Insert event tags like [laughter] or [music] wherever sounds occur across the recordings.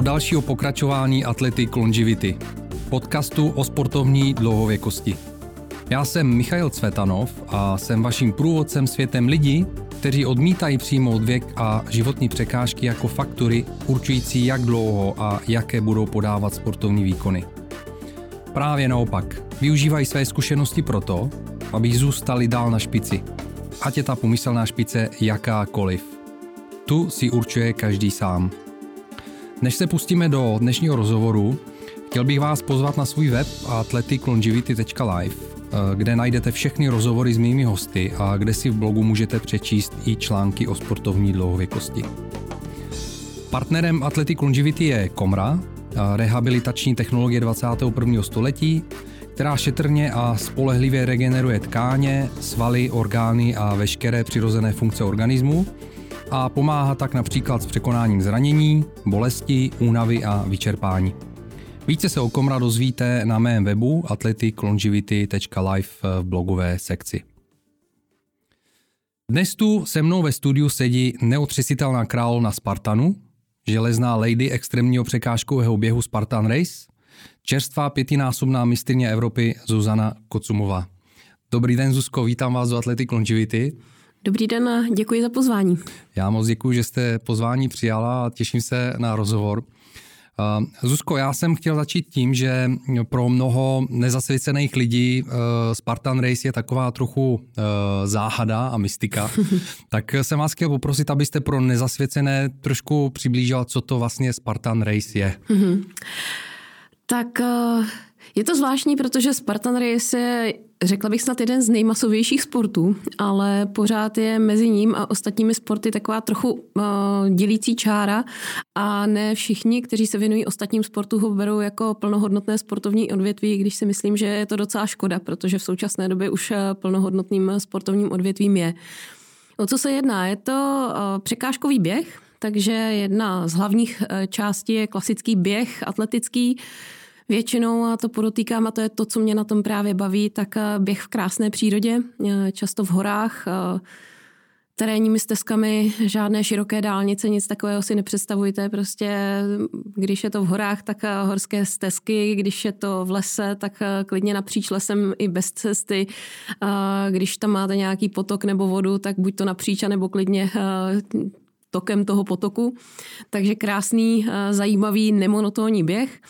Do dalšího pokračování Athletic Longevity, podcastu o sportovní dlouhověkosti. Já jsem Michail Cvetanov a jsem vaším průvodcem světem lidí, kteří odmítají přijmout věk a životní překážky jako faktory určující, jak dlouho a jaké budou podávat sportovní výkony. Právě naopak, využívají své zkušenosti proto, aby zůstali dál na špici. Ať je ta pomyslná špice jakákoliv. Tu si určuje každý sám. Než se pustíme do dnešního rozhovoru, chtěl bych vás pozvat na svůj web athleticlongevity.live, kde najdete všechny rozhovory s mými hosty a kde si v blogu můžete přečíst i články o sportovní dlouhověkosti. Partnerem Athletic Longevity je Komra, rehabilitační technologie 21. století, která šetrně a spolehlivě regeneruje tkáně, svaly, orgány a veškeré přirozené funkce organismu a pomáhá tak například s překonáním zranění, bolesti, únavy a vyčerpání. Více se o Komra dozvíte na mém webu athleticlongevity.live v blogové sekci. Dnes tu se mnou ve studiu sedí neotřesitelná královna Spartanu, železná lady extrémního překážkového běhu Spartan Race, čerstvá pětinásobná mistrně Evropy Zuzana Kocumová. Dobrý den, Zuzko, vítám vás do Athletic Longevity. Dobrý den děkuji za pozvání. Já moc děkuji, že jste pozvání přijala a těším se na rozhovor. Zuzko, já jsem chtěl začít tím, že pro mnoho nezasvěcených lidí Spartan Race je taková trochu záhada a mystika. [laughs] tak jsem vás chtěl poprosit, abyste pro nezasvěcené trošku přiblížil, co to vlastně Spartan Race je. Mm-hmm. Tak je to zvláštní, protože Spartan Race je řekla bych snad jeden z nejmasovějších sportů, ale pořád je mezi ním a ostatními sporty taková trochu uh, dělící čára a ne všichni, kteří se věnují ostatním sportu, ho berou jako plnohodnotné sportovní odvětví, když si myslím, že je to docela škoda, protože v současné době už plnohodnotným sportovním odvětvím je. O co se jedná? Je to uh, překážkový běh, takže jedna z hlavních částí je klasický běh atletický, Většinou, a to podotýkám, a to je to, co mě na tom právě baví, tak eh, běh v krásné přírodě, eh, často v horách, eh, terénními stezkami, žádné široké dálnice, nic takového si nepředstavujte. Prostě když je to v horách, tak horské stezky, když je to v lese, tak klidně napříč lesem i bez cesty. Když tam máte nějaký potok nebo vodu, tak buď to napříč, nebo klidně tokem toho potoku. Takže krásný, zajímavý, nemonotónní běh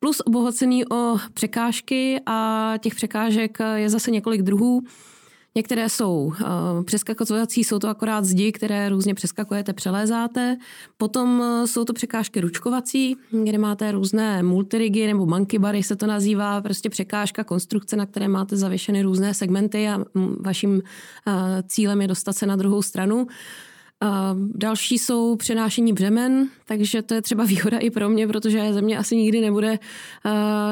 plus obohacený o překážky a těch překážek je zase několik druhů. Některé jsou uh, přeskakovací, jsou to akorát zdi, které různě přeskakujete, přelézáte. Potom uh, jsou to překážky ručkovací, kde máte různé multirigy nebo monkey bary se to nazývá, prostě překážka, konstrukce, na které máte zavěšeny různé segmenty a vaším uh, cílem je dostat se na druhou stranu. Další jsou přenášení břemen, takže to je třeba výhoda i pro mě, protože země asi nikdy nebude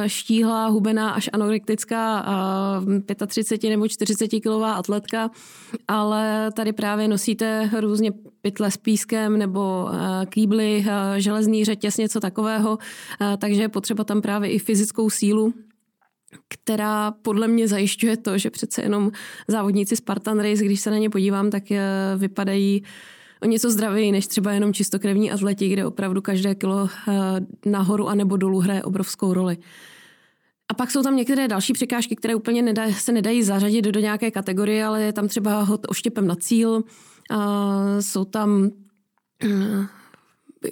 štíhlá, hubená až anorektická 35 nebo 40 kilová atletka, ale tady právě nosíte různě pytle s pískem nebo kýbly, železný řetěz, něco takového, takže je potřeba tam právě i fyzickou sílu, která podle mě zajišťuje to, že přece jenom závodníci Spartan Race, když se na ně podívám, tak vypadají o něco zdravěji než třeba jenom čistokrevní atleti, kde opravdu každé kilo eh, nahoru a nebo dolů hraje obrovskou roli. A pak jsou tam některé další překážky, které úplně se nedají zařadit do, nějaké kategorie, ale je tam třeba hod oštěpem na cíl, jsou tam eh,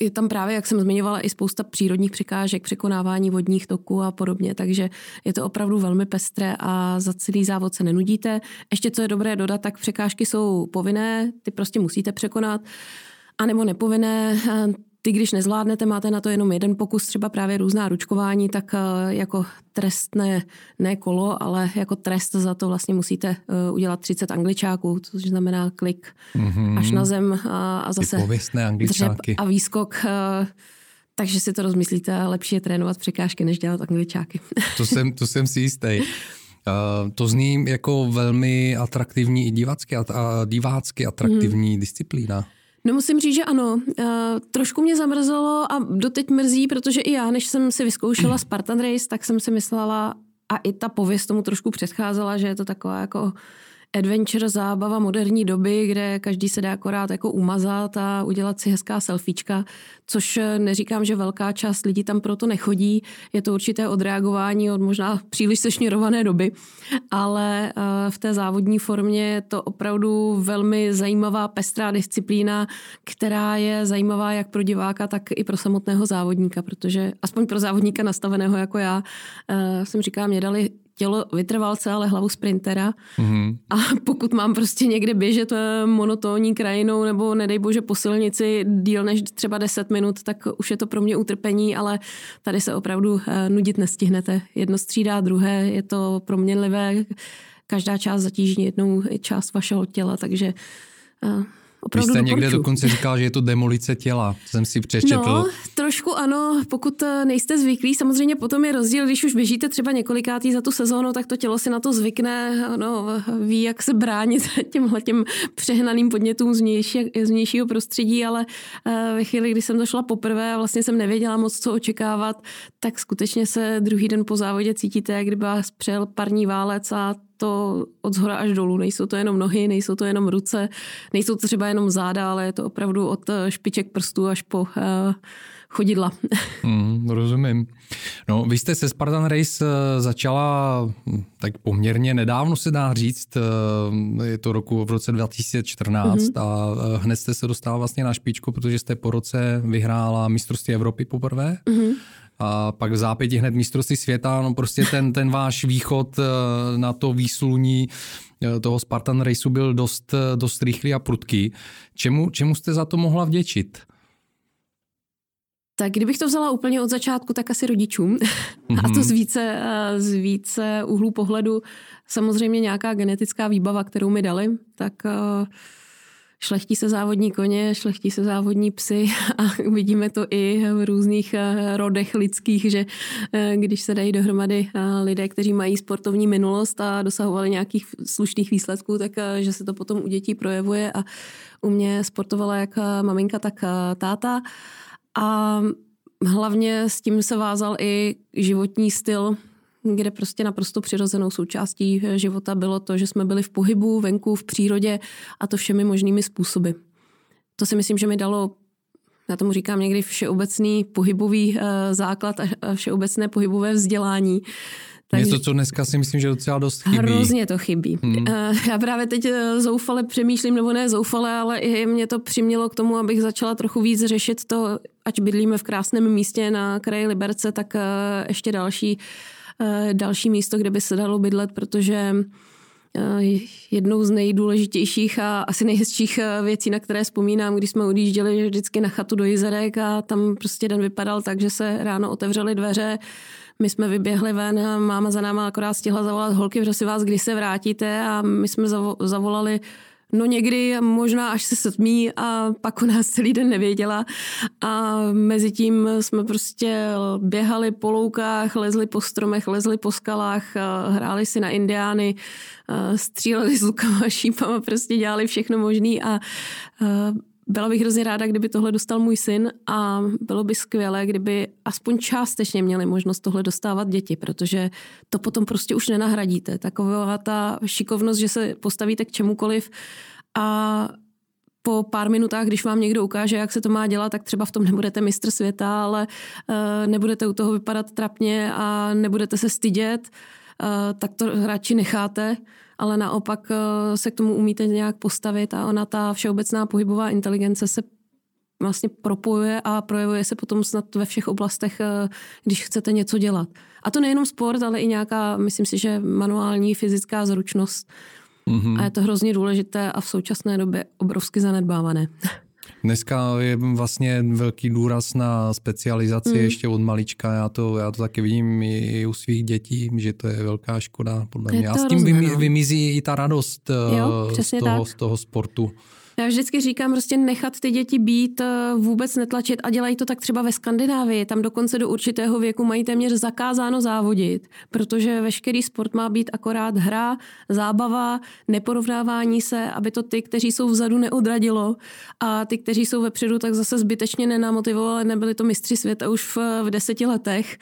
je tam právě, jak jsem zmiňovala, i spousta přírodních překážek, překonávání vodních toků a podobně, takže je to opravdu velmi pestré a za celý závod se nenudíte. Ještě co je dobré dodat, tak překážky jsou povinné, ty prostě musíte překonat, anebo nepovinné. Ty, když nezvládnete, máte na to jenom jeden pokus, třeba právě různá ručkování, tak eh, jako trestné, ne kolo, ale jako trest za to vlastně musíte eh, udělat 30 angličáků, což znamená klik mm-hmm. až na zem a, a zase dřep a výskok. Eh, takže si to rozmyslíte, lepší je trénovat překážky, než dělat angličáky. [laughs] To jsem, to jsem si jistý. Uh, to zní jako velmi atraktivní i divácky, a, a divácky atraktivní mm. disciplína. No musím říct, že ano. Uh, trošku mě zamrzelo a doteď mrzí, protože i já, než jsem si vyzkoušela [clears throat] Spartan Race, tak jsem si myslela, a i ta pověst tomu trošku předcházela, že je to taková jako adventure zábava moderní doby, kde každý se dá akorát jako umazat a udělat si hezká selfiečka, což neříkám, že velká část lidí tam proto nechodí. Je to určité odreagování od možná příliš sešněrované doby, ale eh, v té závodní formě je to opravdu velmi zajímavá pestrá disciplína, která je zajímavá jak pro diváka, tak i pro samotného závodníka, protože aspoň pro závodníka nastaveného jako já, eh, jsem říkám, mě dali tělo vytrvalce, ale hlavu sprintera. Mm-hmm. A pokud mám prostě někde běžet eh, monotónní krajinou nebo nedej bože po silnici díl než třeba 10 minut, tak už je to pro mě utrpení, ale tady se opravdu eh, nudit nestihnete. Jedno střídá druhé, je to proměnlivé. Každá část zatíží jednou část vašeho těla, takže eh, Opravdu Vy jste někde dokonce říkal, že je to demolice těla, jsem si přečetl. No, trošku ano, pokud eh, nejste zvyklí, samozřejmě potom je rozdíl, když už běžíte třeba několikátý za tu sezónu, tak to tělo si na to zvykne, no, ví, jak se bránit [laughs] těmhle těm přehnaným podnětům z, vnější, z vnějšího prostředí, ale eh, ve chvíli, kdy jsem došla poprvé a vlastně jsem nevěděla moc, co očekávat, tak skutečně se druhý den po závodě cítíte, jak kdyby vás přel parní válec a to od zhora až dolů. Nejsou to jenom nohy, nejsou to jenom ruce, nejsou to třeba jenom záda, ale je to opravdu od eh, špiček prstů až po uh, chodidla. [laughs] Mm, rozumím. No, vy jste se Spartan Race eh, začala hm, tak poměrně nedávno se dá říct, je to roku v roce 2014 mm-hmm. a hned jste se dostala vlastně na špičku, protože jste po roce vyhrála mistrovství Evropy poprvé. Mm-hmm a pak v zápěti hned mistrovství světa, no prostě ten, ten váš východ eh, na to výsluní eh, toho Spartan Raceu byl dost, eh, dost rychlý a prudký. Čemu, čemu jste za to mohla vděčit? Tak kdybych to vzala úplně od začátku, tak asi rodičům. Mm-hmm. [laughs] A to mhm. z více, z více úhlů pohledu. Samozřejmě nějaká genetická výbava, kterou mi dali, tak uh, šlechtí se závodní koně, šlechtí se závodní psy [laughs] a vidíme to i v různých eh, rodech lidských, že eh, když se dají dohromady eh, lidé, kteří mají sportovní minulost a dosahovali nějakých slušných výsledků, tak že se to potom u dětí projevuje. A u mě sportovala jak maminka, tak táta. A hlavně s tím se vázal i životní styl, kde prostě naprosto přirozenou součástí eh, života bylo to, že jsme byli v pohybu, venku, v přírodě a to všemi možnými způsoby. To si myslím, že mi dalo já tomu říkám někdy všeobecný pohybový eh, základ a všeobecné pohybové vzdělání. Takže Něco, co dneska si myslím, že docela dost chybí. Hrozně to chybí. Hmm. Eh, já právě teď zoufale přemýšlím, nebo ne zoufale, ale i mě to přimělo k tomu, abych začala trochu víc řešit to, ať bydlíme v krásném místě na kraji Liberce, tak ještě další další místo, kde by se dalo bydlet, protože eh, jednou z nejdůležitějších a asi nejhezčích eh, věcí, na které vzpomínám, když jsme odjížděli vždycky na chatu do Jizerek a tam prostě den vypadal tak, že se ráno otevřely dveře, my jsme vyběhli ven máma za náma akorát stihla zavolat holky, že si vás kdy se vrátíte? A my jsme zavolali No někdy možná až se setmí a pak o nás celý den nevěděla. A mezi tím jsme prostě běhali po loukách, lezli po stromech, lezli po skalách, hráli si na indiány, stříleli s lukama, [laughs] šípama, prostě dělali všechno možné a byla bych hrozně ráda, kdyby tohle dostal můj syn a bylo by skvělé, kdyby aspoň částečně měli možnost tohle dostávat děti, protože to potom prostě už nenahradíte. Taková ta šikovnost, že se postavíte k čemukoliv a po pár minutách, když vám někdo ukáže, jak se to má dělat, tak třeba v tom nebudete mistr světa, ale uh, nebudete u toho vypadat trapně a nebudete se stydět, uh, tak to radši necháte ale naopak eh, se k tomu umíte nějak postavit a ona ta všeobecná pohybová inteligence se vlastně propojuje a projevuje se potom snad ve všech oblastech, eh, když chcete něco dělat. A to nejenom sport, ale i nějaká, myslím si, že manuální fyzická zručnost. Mm-hmm. A je to hrozně důležité a v současné době obrovsky zanedbávané. [laughs] Dneska je vlastně velký důraz na specializaci mm. ještě od malička. Já to, já to taky vidím i u svých dětí, že to je velká škoda podle mě. A s tím vymizí, vymizí i ta radost jo, eh, z, toho, z toho sportu. Já vždycky říkám prostě nechat ty děti být, eh, vůbec netlačit a dělají to tak třeba ve Skandinávii. Tam dokonce do určitého věku mají téměř zakázáno závodit, protože veškerý sport má být akorát hra, zábava, neporovnávání se, aby to ty, kteří jsou vzadu, neodradilo a ty, kteří jsou vepředu, tak zase zbytečně nenamotivovali, nebyli to mistři světa už v, v deseti letech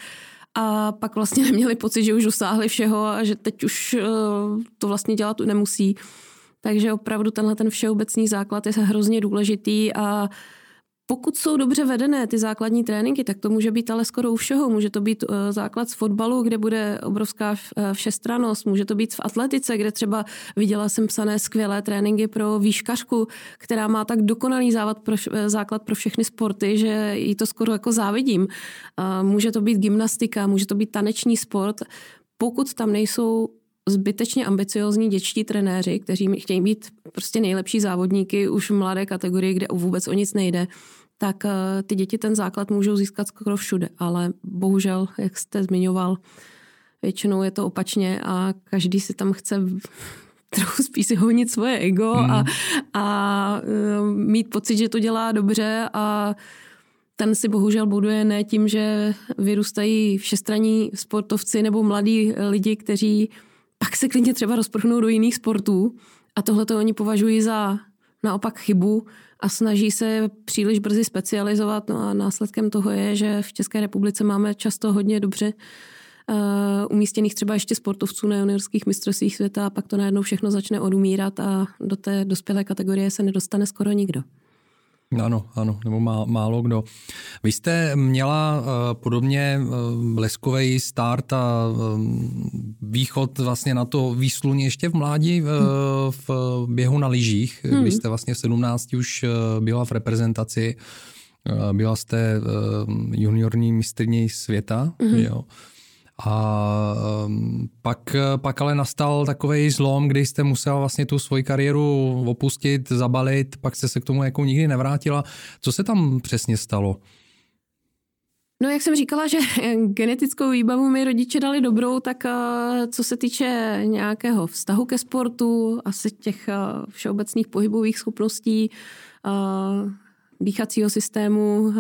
a pak vlastně neměli pocit, že už dosáhli všeho a že teď už uh, to vlastně dělat nemusí. Takže opravdu tenhle ten všeobecný základ je hrozně důležitý a pokud jsou dobře vedené ty základní tréninky, tak to může být ale skoro u všeho. Může to být eh, základ z fotbalu, kde bude obrovská eh, všestranost, může to být v atletice, kde třeba viděla jsem psané skvělé tréninky pro výškařku, která má tak dokonalý závad pro, eh, základ pro všechny sporty, že jí to skoro jako závidím. Může to být gymnastika, může to být taneční sport. Pokud tam nejsou zbytečně ambiciozní dětští trenéři, kteří chtějí být prostě nejlepší závodníky už v mladé kategorii, kde vůbec o nic nejde, tak eh, ty děti ten základ můžou získat skoro všude, ale bohužel, jak jste zmiňoval, většinou je to opačně a každý si tam chce [laughs] trochu spíš si honit svoje ego hmm. a, a eh, mít pocit, že to dělá dobře a ten si bohužel buduje ne tím, že vyrůstají všestraní sportovci nebo mladí lidi, kteří pak se klidně třeba rozprchnou do jiných sportů a tohle to oni považují za naopak chybu a snaží se příliš brzy specializovat. No a následkem toho je, že v České republice máme často hodně dobře uh, umístěných třeba ještě sportovců na juniorských mistrovstvích světa a pak to najednou všechno začne odumírat a do té dospělé kategorie se nedostane skoro nikdo. Ano, ano, nebo má, málo kdo. Vy jste měla uh, podobně uh, bleskový start a uh, východ vlastně na to výsluně ještě v mládí uh, v běhu na lyžích. Hmm. Vy jste vlastně v 17 už uh, byla v reprezentaci, uh, byla jste uh, juniorní mistrní světa, hmm. jo. A ehm, pak, pak ale nastal takový zlom, kdy jste musela vlastně tu svoji kariéru opustit, zabalit, pak jste se k tomu jako nikdy nevrátila. Co se tam přesně stalo? No, jak jsem říkala, že [laughs] genetickou výbavu mi rodiče dali dobrou, tak eh, co se týče nějakého vztahu ke sportu, asi těch eh, všeobecných pohybových schopností, eh, dýchacího systému,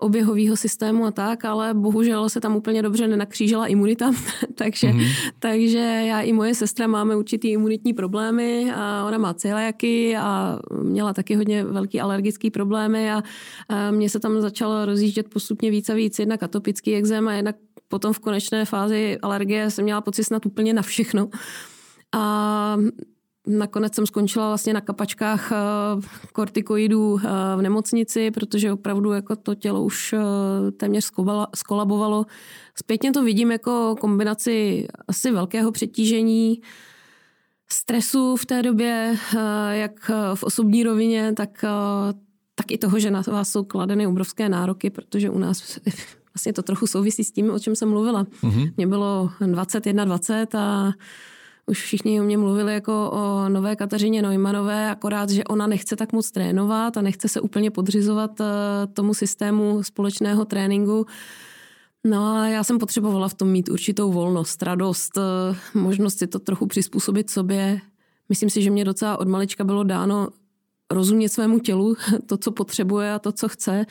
oběhového systému a tak, ale bohužel se tam úplně dobře nenakřížila imunita, [laughs] takže, mm-hmm. takže já i moje sestra máme určitý imunitní problémy a ona má celiaky a měla taky hodně velký alergický problémy a, a mně se tam začalo rozjíždět postupně víc a víc, jednak atopický exém a jednak potom v konečné fázi alergie jsem měla pocit snad úplně na všechno. A Nakonec jsem skončila vlastně na kapačkách eh, kortikoidů eh, v nemocnici, protože opravdu jako to tělo už eh, téměř skolabovalo. Zpětně to vidím jako kombinaci asi velkého přetížení, stresu v té době, jak v osobní rovině, tak, tak i toho, že na vás jsou kladeny obrovské nároky, protože u nás [laughs] vlastně to trochu souvisí s tím, o čem jsem mluvila. Mm-hmm. Mě bylo 21, 20 a už všichni o mě mluvili jako o nové Kateřině Neumanové, akorát, že ona nechce tak moc trénovat a nechce se úplně podřizovat eh, tomu systému společného tréninku. No a já jsem potřebovala v tom mít určitou volnost, radost, eh, možnost si to trochu přizpůsobit sobě. Myslím si, že mě docela od malička bylo dáno rozumět svému tělu, [laughs] to, co potřebuje a to, co chce.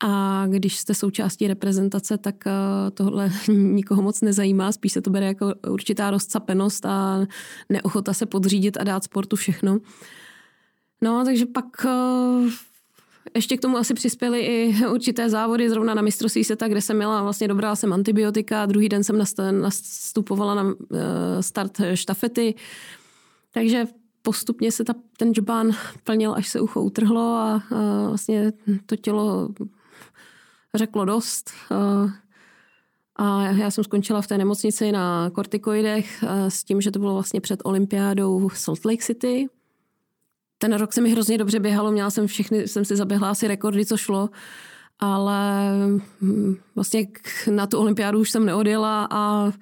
A když jste součástí reprezentace, tak eh, tohle [laughs] nikoho moc nezajímá, spíš se to bere jako určitá rozcapenost a neochota se podřídit a dát sportu všechno. No, takže pak eh, ještě k tomu asi přispěly i [laughs] určité závody, zrovna na mistrovství světa, kde jsem měla, vlastně dobrala jsem antibiotika, druhý den jsem nastupovala na eh, start štafety, takže postupně se ta, ten džbán plnil, až se ucho utrhlo a, a vlastně to tělo řeklo dost. Eh, a já jsem skončila v té nemocnici na kortikoidech eh, s tím, že to bylo vlastně před olympiádou Salt Lake City. Ten rok se mi hrozně dobře běhalo, měla jsem všechny, jsem si zaběhla asi rekordy, co šlo, ale hm, vlastně na tu olympiádu už jsem neodjela a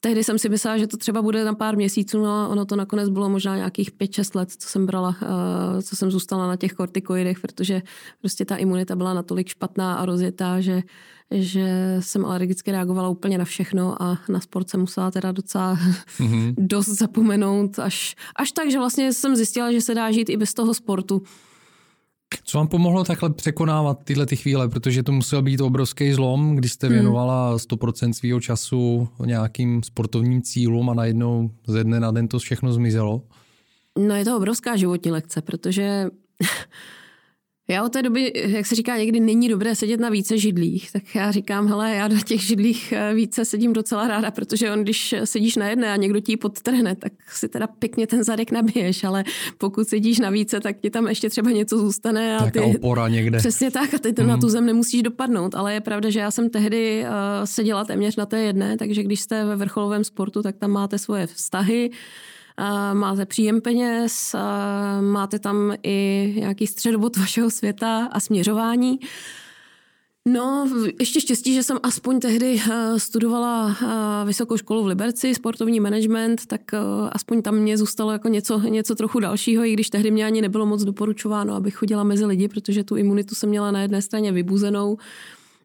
Tehdy jsem si myslela, že to třeba bude na pár měsíců, no a ono to nakonec bylo možná nějakých 5-6 let, co jsem brala, uh, co jsem zůstala na těch kortikoidech, protože prostě ta imunita byla natolik špatná a rozjetá, že, že jsem alergicky reagovala úplně na všechno a na sport jsem musela teda docela mm-hmm. [laughs] dost zapomenout, až, až tak, že vlastně jsem zjistila, že se dá žít i bez toho sportu. Co vám pomohlo takhle překonávat tyhle ty chvíle, protože to musel být obrovský zlom, když jste hmm. věnovala 100% svého času nějakým sportovním cílům a najednou ze dne na den to všechno zmizelo? No je to obrovská životní lekce, protože Já od té doby, jak se říká, někdy není dobré sedět na více židlích, tak já říkám, hele, já na těch židlích eh, více sedím docela ráda, protože on, když sedíš na jedné a někdo ti podtrhne, tak si teda pěkně ten zadek nabiješ, ale pokud sedíš na více, tak ti tam ještě třeba něco zůstane. A ty, opora někde. Přesně tak a ty to mm. na tu zem nemusíš dopadnout, ale je pravda, že já jsem tehdy uh, seděla téměř na té jedné, takže když jste ve vrcholovém sportu, tak tam máte svoje vztahy, máte příjem peněz, máte tam i nějaký středobod vašeho světa a směřování. No, ještě štěstí, že jsem aspoň tehdy eh, studovala eh, vysokou školu v Liberci, sportovní management, tak eh, aspoň tam mě zůstalo jako něco, něco trochu dalšího, i když tehdy mě ani nebylo moc doporučováno, abych chodila mezi lidi, protože tu imunitu jsem měla na jedné straně vybuzenou,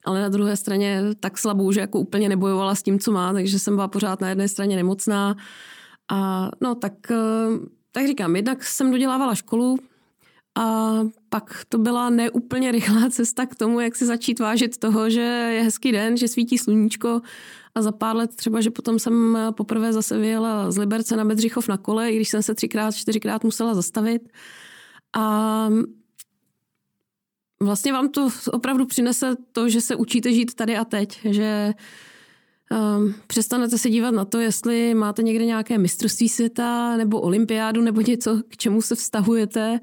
ale na druhé straně tak slabou, že jako úplně nebojovala s tím, co má, takže jsem byla pořád na jedné straně nemocná. A no tak, eh, tak říkám, jednak jsem dodělávala školu a pak to byla neúplně rychlá [laughs] cesta k tomu, jak si začít vážit toho, že je hezký den, že svítí sluníčko a za pár let třeba, že potom jsem poprvé zase vyjela z Liberce na Bedřichov na kole, i když jsem se třikrát, čtyřikrát musela zastavit. A vlastně vám to opravdu přinese to, že se učíte žít tady a teď, že Um, přestanete se dívat na to, jestli máte někde nějaké mistrovství světa nebo olympiádu nebo něco, k čemu se vztahujete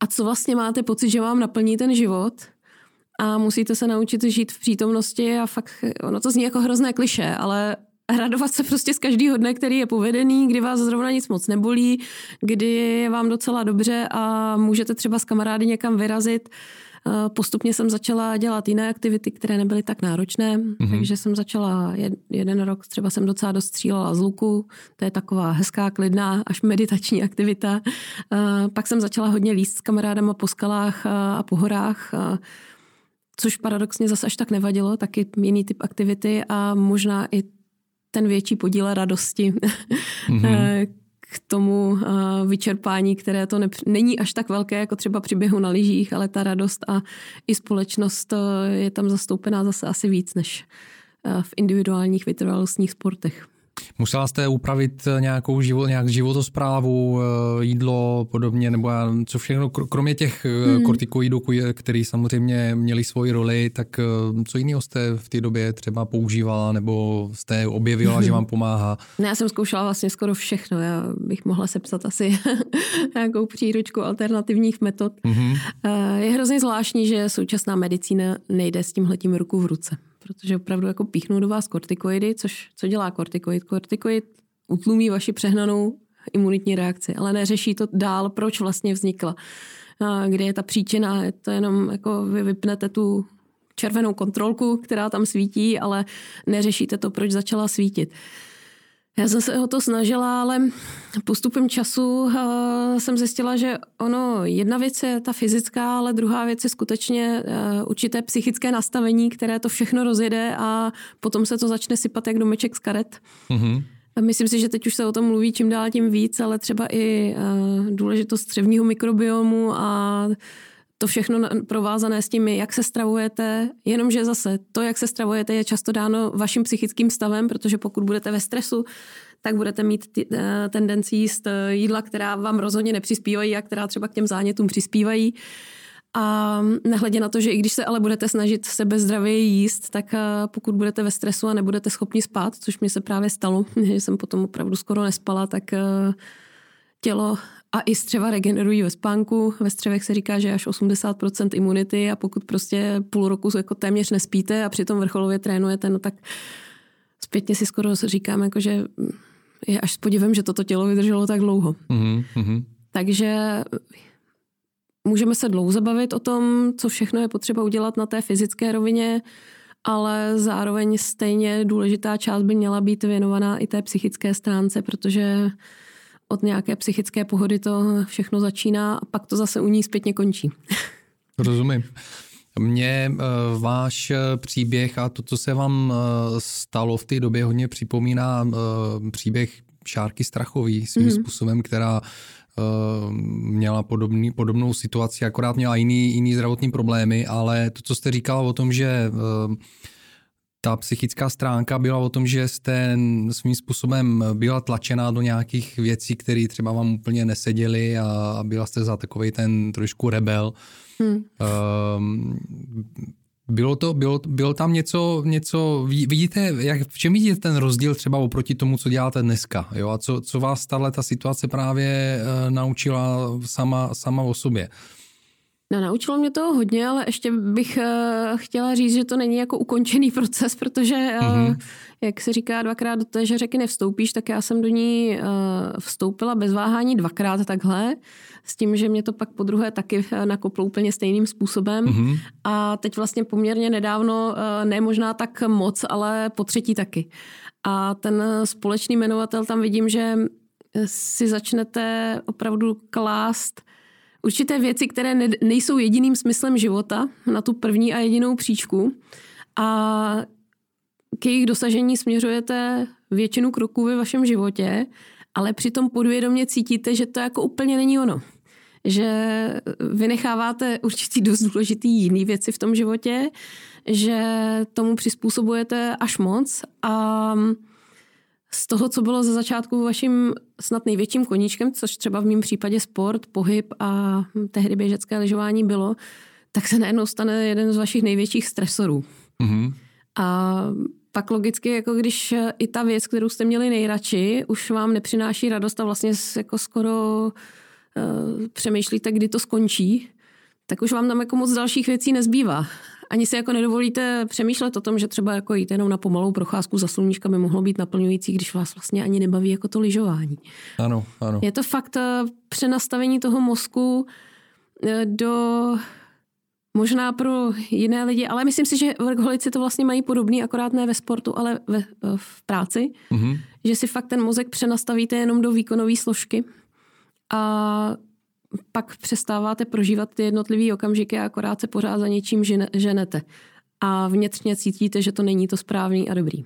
a co vlastně máte pocit, že vám naplní ten život. A musíte se naučit žít v přítomnosti a fakt, ono to zní jako hrozné kliše, ale radovat se prostě z každého dne, který je povedený, kdy vás zrovna nic moc nebolí, kdy je vám docela dobře a můžete třeba s kamarády někam vyrazit. Eh, postupně jsem začala dělat jiné aktivity, které nebyly tak náročné, mm-hmm. takže jsem začala jed, jeden rok, třeba jsem docela dost střílela z luku, to je taková hezká, klidná, až meditační aktivita. Pak jsem začala hodně líst s kamarádama po skalách a po horách, což paradoxně zase až tak nevadilo, taky jiný typ aktivity a možná i ten větší podíl radosti, mm-hmm. [laughs] k tomu eh, vyčerpání, které to ne, není až tak velké jako třeba při běhu na lyžích, ale ta radost a i společnost eh, je tam zastoupená zase asi víc než eh, v individuálních vytrvalostních sportech. Musela jste upravit nějakou život, nějak životosprávu, eh, jídlo, podobně, nebo co všechno, kromě těch hmm. kortikoidů, který samozřejmě měli svoji roli, tak eh, co jiného jste v té době třeba používala, nebo jste objevila, že [laughs] vám pomáhá? Ne, já jsem zkoušela vlastně skoro všechno. Já bych mohla sepsat asi [laughs] nějakou příručku alternativních metod. Mm-hmm. Je hrozně zvláštní, že současná medicína nejde s tímhletím ruku v ruce protože opravdu jako píchnou do vás kortikoidy, což co dělá kortikoid? Kortikoid utlumí vaši přehnanou imunitní reakci, ale neřeší to dál, proč vlastně vznikla. A kde je ta příčina, je to jenom jako vy vypnete tu červenou kontrolku, která tam svítí, ale neřešíte to, proč začala svítit. Já jsem se o to snažila, ale postupem času uh, jsem zjistila, že ono, jedna věc je ta fyzická, ale druhá věc je skutečně uh, určité psychické nastavení, které to všechno rozjede a potom se to začne sypat jak domeček z karet. Mm-hmm. Myslím si, že teď už se o tom mluví čím dál tím víc, ale třeba i uh, důležitost střevního mikrobiomu a to všechno provázané s tím, jak se stravujete, jenomže zase to, jak se stravujete, je často dáno vaším psychickým stavem, protože pokud budete ve stresu, tak budete mít t- eh, tendenci jíst eh, jídla, která vám rozhodně nepřispívají a která třeba k těm zánětům přispívají. A nehledě na to, že i když se ale budete snažit sebe zdravě jíst, tak eh, pokud budete ve stresu a nebudete schopni spát, což mi se právě stalo, [laughs] že jsem potom opravdu skoro nespala, tak tělo a i střeva regenerují ve spánku. Ve střevech se říká, že až 80% imunity a pokud prostě půl roku jako téměř nespíte a přitom vrcholově trénujete, no tak zpětně si skoro říkám, jako, že je až s podivem, že toto tělo vydrželo tak dlouho. Mm-hmm. Takže můžeme se dlouho zabavit o tom, co všechno je potřeba udělat na té fyzické rovině, ale zároveň stejně důležitá část by měla být věnovaná i té psychické stránce, protože od nějaké psychické pohody to všechno začíná a pak to zase u ní zpětně končí. Rozumím. Mně uh, váš eh, příběh a to, co se vám uh, stalo v té době, hodně připomíná příběh Šárky Strachový svým mm-hmm. způsobem, která měla podobný, podobnou situaci, akorát měla jiný, jiný zdravotní problémy, ale to, co jste říkala o tom, že ta psychická stránka byla o tom, že jste svým způsobem byla tlačená do nějakých věcí, které třeba vám úplně neseděly a byla jste za takový ten trošku rebel. Hmm. Um, bylo to, bylo, bylo tam něco, něco, vidíte, jak, v čem vidíte ten rozdíl třeba oproti tomu, co děláte dneska, jo, a co, co vás tahle ta situace právě uh, naučila sama, sama o sobě? No, naučilo mě to hodně, ale ještě bych uh, chtěla říct, že to není jako ukončený proces, protože, uh, mm-hmm. jak se říká, dvakrát do té že řeky nevstoupíš, tak já jsem do ní uh, vstoupila bez váhání dvakrát takhle, s tím, že mě to pak po druhé taky nakoplo úplně stejným způsobem. Mm-hmm. A teď vlastně poměrně nedávno, uh, ne možná tak moc, ale po třetí taky. A ten společný jmenovatel tam vidím, že si začnete opravdu klást určité věci, které ne, nejsou jediným smyslem života na tu první a jedinou příčku a k jejich dosažení směřujete většinu kroků ve vašem životě, ale přitom podvědomě cítíte, že to jako úplně není ono. Že vynecháváte určitý dost důležitý jiný věci v tom životě, že tomu přizpůsobujete až moc a z toho, co bylo ze začátku vaším snad největším koníčkem, což třeba v mém případě sport, pohyb a tehdy běžecké lyžování bylo, tak se najednou stane jeden z vašich největších stresorů. Mm-hmm. A pak logicky, jako když i ta věc, kterou jste měli nejradši, už vám nepřináší radost a vlastně jako skoro uh, přemýšlíte, kdy to skončí, tak už vám tam jako moc dalších věcí nezbývá ani si jako nedovolíte přemýšlet o tom, že třeba jako jít jenom na pomalou procházku za sluníčka by mohlo být naplňující, když vás vlastně ani nebaví jako to lyžování. Ano, ano. Je to fakt eh, přenastavení toho mozku eh, do možná pro jiné lidi, ale myslím si, že workoholici to vlastně mají podobný, akorát ne ve sportu, ale ve, eh, v práci, mm-hmm. že si fakt ten mozek přenastavíte jenom do výkonové složky a pak přestáváte prožívat ty jednotlivé okamžiky a akorát se pořád za něčím ženete. A vnitřně cítíte, že to není to správný a dobrý.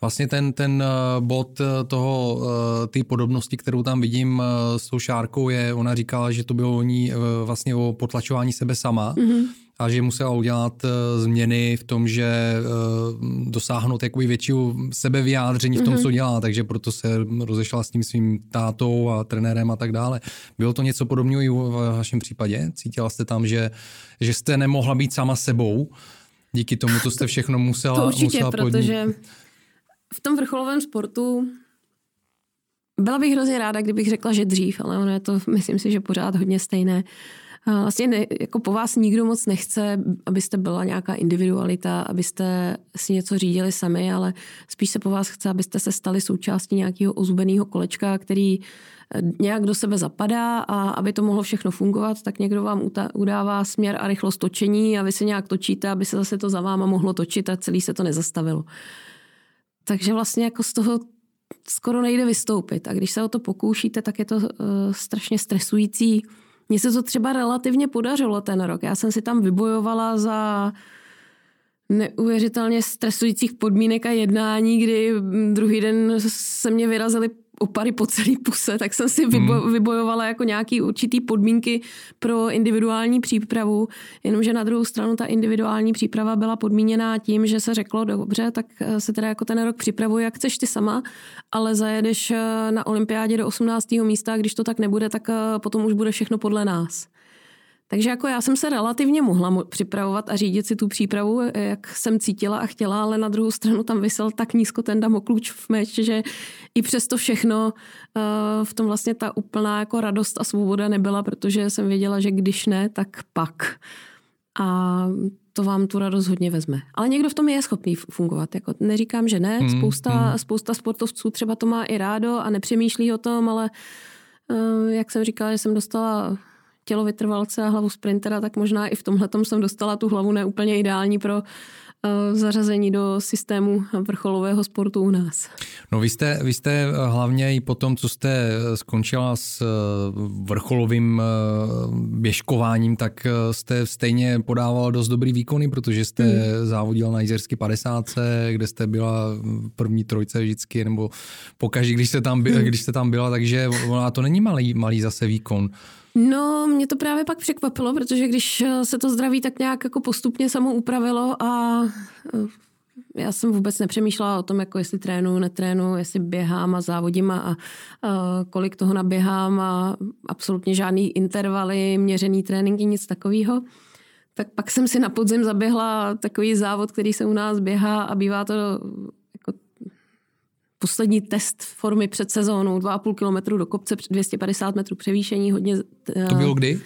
Vlastně ten, ten eh, bod eh, toho, eh, ty podobnosti, kterou tam vidím s tou šárkou je, ona říkala, že to bylo o ní vlastně o potlačování sebe sama. Mm-hmm a že musela udělat uh, změny v tom, že uh, dosáhnout jakoby většího sebevyjádření v tom, mm-hmm. co dělá, takže proto se rozešla s tím svým tátou a trenérem a tak dále. Bylo to něco podobného i v vašem případě? Cítila jste tam, že, že jste nemohla být sama sebou? Díky tomu, co jste všechno musela To určitě, musela protože v tom vrcholovém sportu byla bych hrozně ráda, kdybych řekla, že dřív, ale ono je to, myslím si, že pořád hodně stejné. Vlastně ne, jako po vás nikdo moc nechce, abyste byla nějaká individualita, abyste si něco řídili sami, ale spíš se po vás chce, abyste se stali součástí nějakého ozubeného kolečka, který eh, nějak do sebe zapadá a aby to mohlo všechno fungovat, tak někdo vám udává směr a rychlost točení a vy se nějak točíte, aby se zase to za váma mohlo točit a celý se to nezastavilo. Takže vlastně jako z toho skoro nejde vystoupit. A když se o to pokoušíte, tak je to uh, strašně stresující mně se to třeba relativně podařilo ten rok. Já jsem si tam vybojovala za neuvěřitelně stresujících podmínek a jednání, kdy druhý den se mě vyrazili opary po celý puse, tak jsem si vybo- hmm. vybojovala jako nějaký určitý podmínky pro individuální přípravu, jenomže na druhou stranu ta individuální příprava byla podmíněná tím, že se řeklo, dobře, tak eh, se teda jako ten rok připravuj, jak chceš ty sama, ale zajedeš eh, na olympiádě do 18. místa, když to tak nebude, tak eh, potom už bude všechno podle nás. Takže jako já jsem se relativně mohla připravovat a řídit si tu přípravu, jak jsem cítila a chtěla, ale na druhou stranu tam vysel tak nízko ten damokluč v meč, že i přesto všechno eh, v tom vlastně ta úplná jako radost a svoboda nebyla, protože jsem věděla, že když ne, tak pak. A to vám tu radost hodně vezme. Ale někdo v tom je schopný fungovat. Jako neříkám, že ne. Hmm, spousta, hmm. spousta sportovců třeba to má i rádo a nepřemýšlí o tom, ale eh, jak jsem říkala, že jsem dostala tělo vytrvalce a hlavu sprintera, tak možná i v tomhle jsem dostala tu hlavu neúplně ideální pro uh, zařazení do systému vrcholového sportu u nás. No vy jste, vy jste eh, hlavně i po tom, co jste eh, skončila s vrcholovým běžkováním, tak jste stejně podával dost dobrý výkony, protože jste hmm. závodil na Jizersky 50, kde jste byla v první trojce vždycky, nebo pokaždé, když jste tam, hmm. když jste tam byla, takže ona to není malý, malý zase výkon. No, mě to právě pak překvapilo, protože když eh, se to zdraví tak nějak jako postupně samo upravilo a eh, já jsem vůbec nepřemýšlela o tom, jako jestli trénu, netrénu, jestli běhám a závodím a, a kolik toho naběhám a absolutně žádný intervaly, měřený tréninky, nic takového. Tak pak jsem si na podzim zaběhla takový závod, který se u nás běhá a bývá to poslední test formy před sezónou, 2,5 kilometru do kopce, 250 metrů převýšení, hodně... To bylo kdy?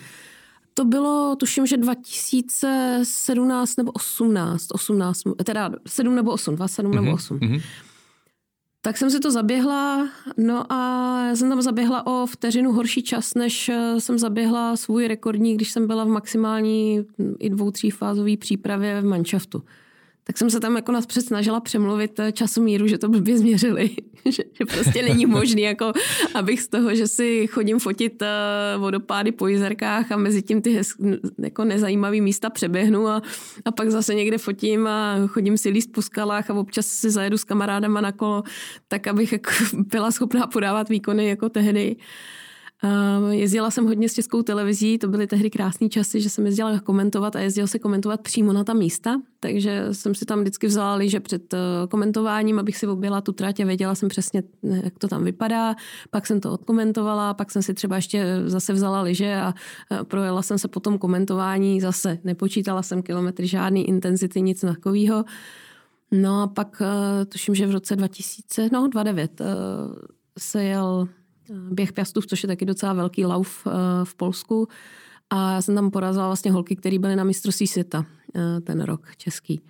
To bylo, tuším, že 2017 nebo 18, 18, teda 7 nebo 8, 27 mm-hmm. nebo 8. Mm-hmm. Tak jsem si to zaběhla, no a já jsem tam zaběhla o vteřinu horší čas, než eh, jsem zaběhla svůj rekordní, když jsem byla v maximální i dvou, třífázové přípravě v manšaftu tak jsem se tam jako nás snažila přemluvit eh, časomíru, že to blbě změřili. [laughs] že, prostě není možný, jako abych z toho, že si chodím fotit uh, vodopády po jezerkách a mezi tím ty hez, jako nezajímavý místa přeběhnu a, a pak zase někde fotím a chodím si líst po skalách a občas si zajedu s kamarádama na kolo, tak abych jako [laughs] byla schopná podávat výkony jako tehdy. Ehm, jezdila jsem hodně s českou televizí, to byly tehdy krásné časy, že jsem jezdila komentovat a jezdila se komentovat přímo na ta místa, takže jsem si tam vždycky vzala že před eh, komentováním, abych si objela tu trať a věděla jsem přesně, jak to tam vypadá. Pak jsem to odkomentovala, pak jsem si třeba ještě zase vzala liže a projela jsem se po tom komentování zase. Nepočítala jsem kilometry, žádný intenzity, nic takového. No a pak eh, tuším, že v roce 2000, no 2009 eh, se jel běh pěstů, což je taky docela velký lauf eh, v Polsku. A já jsem tam porazila vlastně holky, které byly na mistrovství světa eh, ten rok český.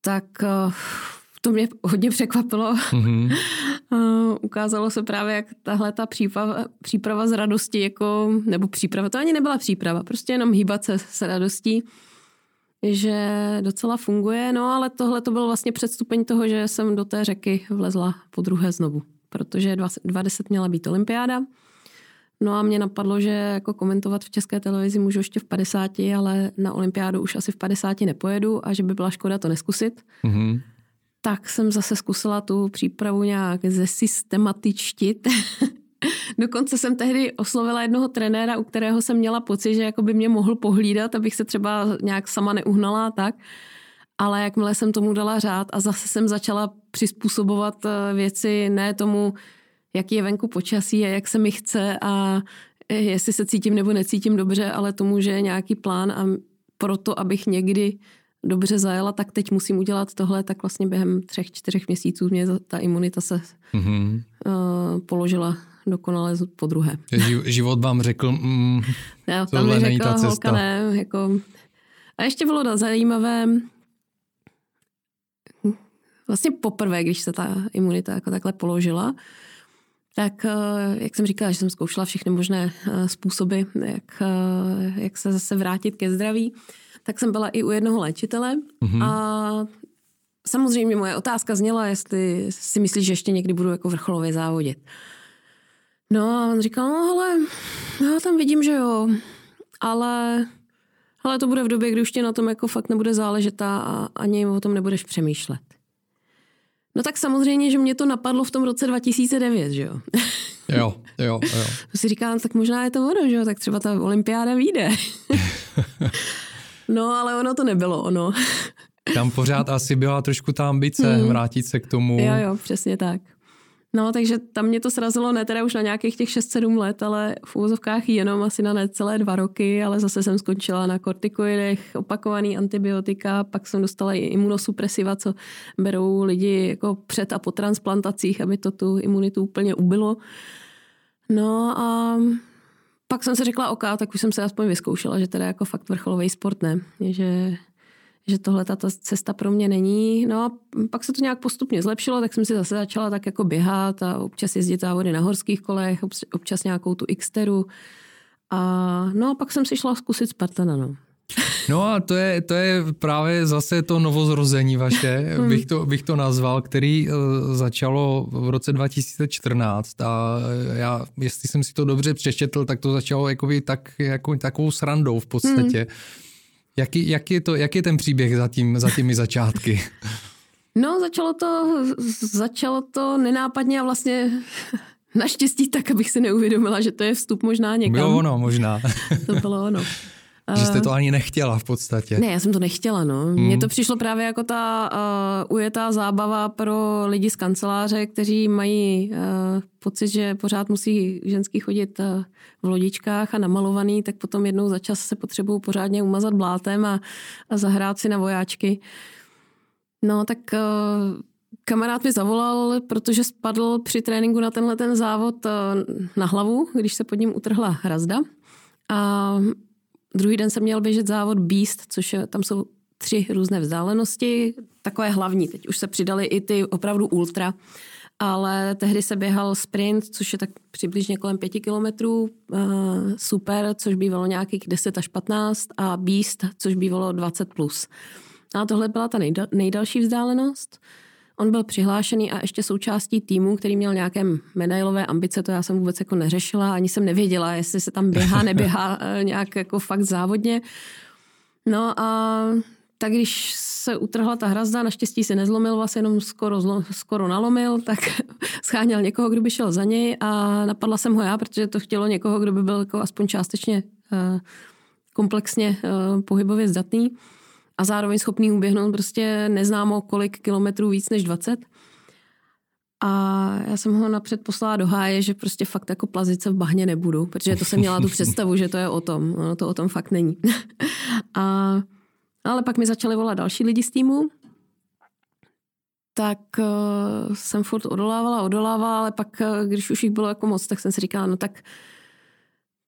Tak eh, to mě hodně překvapilo. Mm-hmm. [laughs] Ukázalo se právě, jak tahle ta příprava, příprava z radosti, jako, nebo příprava, to ani nebyla příprava, prostě jenom hýbat se s radostí, že docela funguje. No ale tohle to byl vlastně předstupeň toho, že jsem do té řeky vlezla po druhé znovu protože 20 měla být olympiáda. No a mě napadlo, že jako komentovat v české televizi můžu ještě v 50, ale na olympiádu už asi v 50 nepojedu a že by byla škoda to neskusit. Mm-hmm. Tak jsem zase zkusila tu přípravu nějak zesystematičtit. [laughs] Dokonce jsem tehdy oslovila jednoho trenéra, u kterého jsem měla pocit, že jako by mě mohl pohlídat, abych se třeba nějak sama neuhnala tak ale jakmile jsem tomu dala řád a zase jsem začala přizpůsobovat eh, věci ne tomu, jaký je venku počasí a jak se mi chce a eh, jestli se cítím nebo necítím dobře, ale tomu, že je nějaký plán a proto, abych někdy dobře zajela, tak teď musím udělat tohle, tak vlastně během třech, čtyřech měsíců mě ta imunita se mm-hmm. uh, položila dokonale po druhé. Život vám řekl, mm, Já, tam ta cesta. Holka, ne, jako... A ještě bylo zajímavé, vlastně poprvé, když se ta imunita jako takhle položila, tak eh, jak jsem říkala, že jsem zkoušela všechny možné eh, způsoby, jak, eh, jak se zase vrátit ke zdraví, tak jsem byla i u jednoho léčitele mm-hmm. a samozřejmě moje otázka zněla, jestli si myslíš, že ještě někdy budu jako vrcholově závodit. No a on říkal, no ale já tam vidím, že jo, ale, ale to bude v době, kdy už tě na tom jako fakt nebude záležet a ani o tom nebudeš přemýšlet. No tak samozřejmě, že mě to napadlo v tom roce 2009, že jo? [laughs] Jo, jo, jo. To si říkám, tak možná je to ono, že jo? Tak třeba ta olympiáda vyjde. [laughs] no, ale ono to nebylo ono. Tam pořád asi byla trošku ta ambice hmm. vrátit se k tomu. Jo, jo, přesně tak. No, takže tam mě to srazilo ne teda už na nějakých těch 6-7 let, ale v úvozovkách jenom asi na necelé dva roky, ale zase jsem skončila na kortikoidech, opakovaný antibiotika, pak jsem dostala i imunosupresiva, co berou lidi jako před a po transplantacích, aby to tu imunitu úplně ubilo. No a pak jsem se řekla, OK, tak už jsem se aspoň vyzkoušela, že teda jako fakt vrcholový sport ne, že že tohle ta cesta pro mě není. No a pak se to nějak postupně zlepšilo, tak jsem si zase začala tak jako běhat a občas jezdit závody na horských kolech, občas nějakou tu Xteru. A no a pak jsem si šla zkusit Spartana, no. No a to je, to je právě zase to novozrození vaše, [laughs] hmm. bych, to, bych to nazval, který uh, začalo v roce 2014 a já, jestli jsem si to dobře přečetl, tak to začalo jako tak, jako takovou srandou v podstatě. Hmm Jaký, jak, je to, jak je ten příběh za, tím, za těmi začátky? No, začalo to, začalo to nenápadně a vlastně [laughs] naštěstí tak, abych si neuvědomila, že to je vstup možná někam. Bylo ono, možná. to bylo ono. Že jste to ani nechtěla v podstatě. Ne, já jsem to nechtěla, no. Hmm. Mně to přišlo právě jako ta uh, ujetá zábava pro lidi z kanceláře, kteří mají uh, pocit, že pořád musí ženský chodit uh, v lodičkách a namalovaný, tak potom jednou za čas se potřebují pořádně umazat blátem a, a zahrát si na vojáčky. No, tak uh, kamarád mi zavolal, protože spadl při tréninku na tenhle ten závod uh, na hlavu, když se pod ním utrhla hrazda. A Druhý den jsem měl běžet závod Beast, což je, tam jsou tři různé vzdálenosti, takové hlavní. Teď už se přidali i ty opravdu ultra, ale tehdy se běhal sprint, což je tak přibližně kolem pěti kilometrů, uh, super, což bývalo nějakých 10 až 15 a Beast, což bývalo 20 plus. A tohle byla ta nejdal, nejdalší vzdálenost. On byl přihlášený a ještě součástí týmu, který měl nějaké medailové ambice, to já jsem vůbec jako neřešila, ani jsem nevěděla, jestli se tam běhá, [laughs] neběhá eh, nějak jako fakt závodně. No a tak když se utrhla ta hrazda, naštěstí se nezlomil, vlastně jenom skoro, zlo, skoro nalomil, tak [laughs] scháněl někoho, kdo by šel za něj a napadla jsem ho já, protože to chtělo někoho, kdo by byl jako aspoň částečně uh, komplexně uh, pohybově zdatný a zároveň schopný uběhnout prostě neznámo kolik kilometrů víc než 20. A já jsem ho napřed poslala do háje, že prostě fakt jako plazice v bahně nebudu, protože to jsem měla tu [laughs] představu, že to je o tom. No, to o tom fakt není. [laughs] a, ale pak mi začali volat další lidi z týmu, tak uh, jsem furt odolávala, odolávala, ale pak, uh, když už jich bylo jako moc, tak jsem si říkala, no tak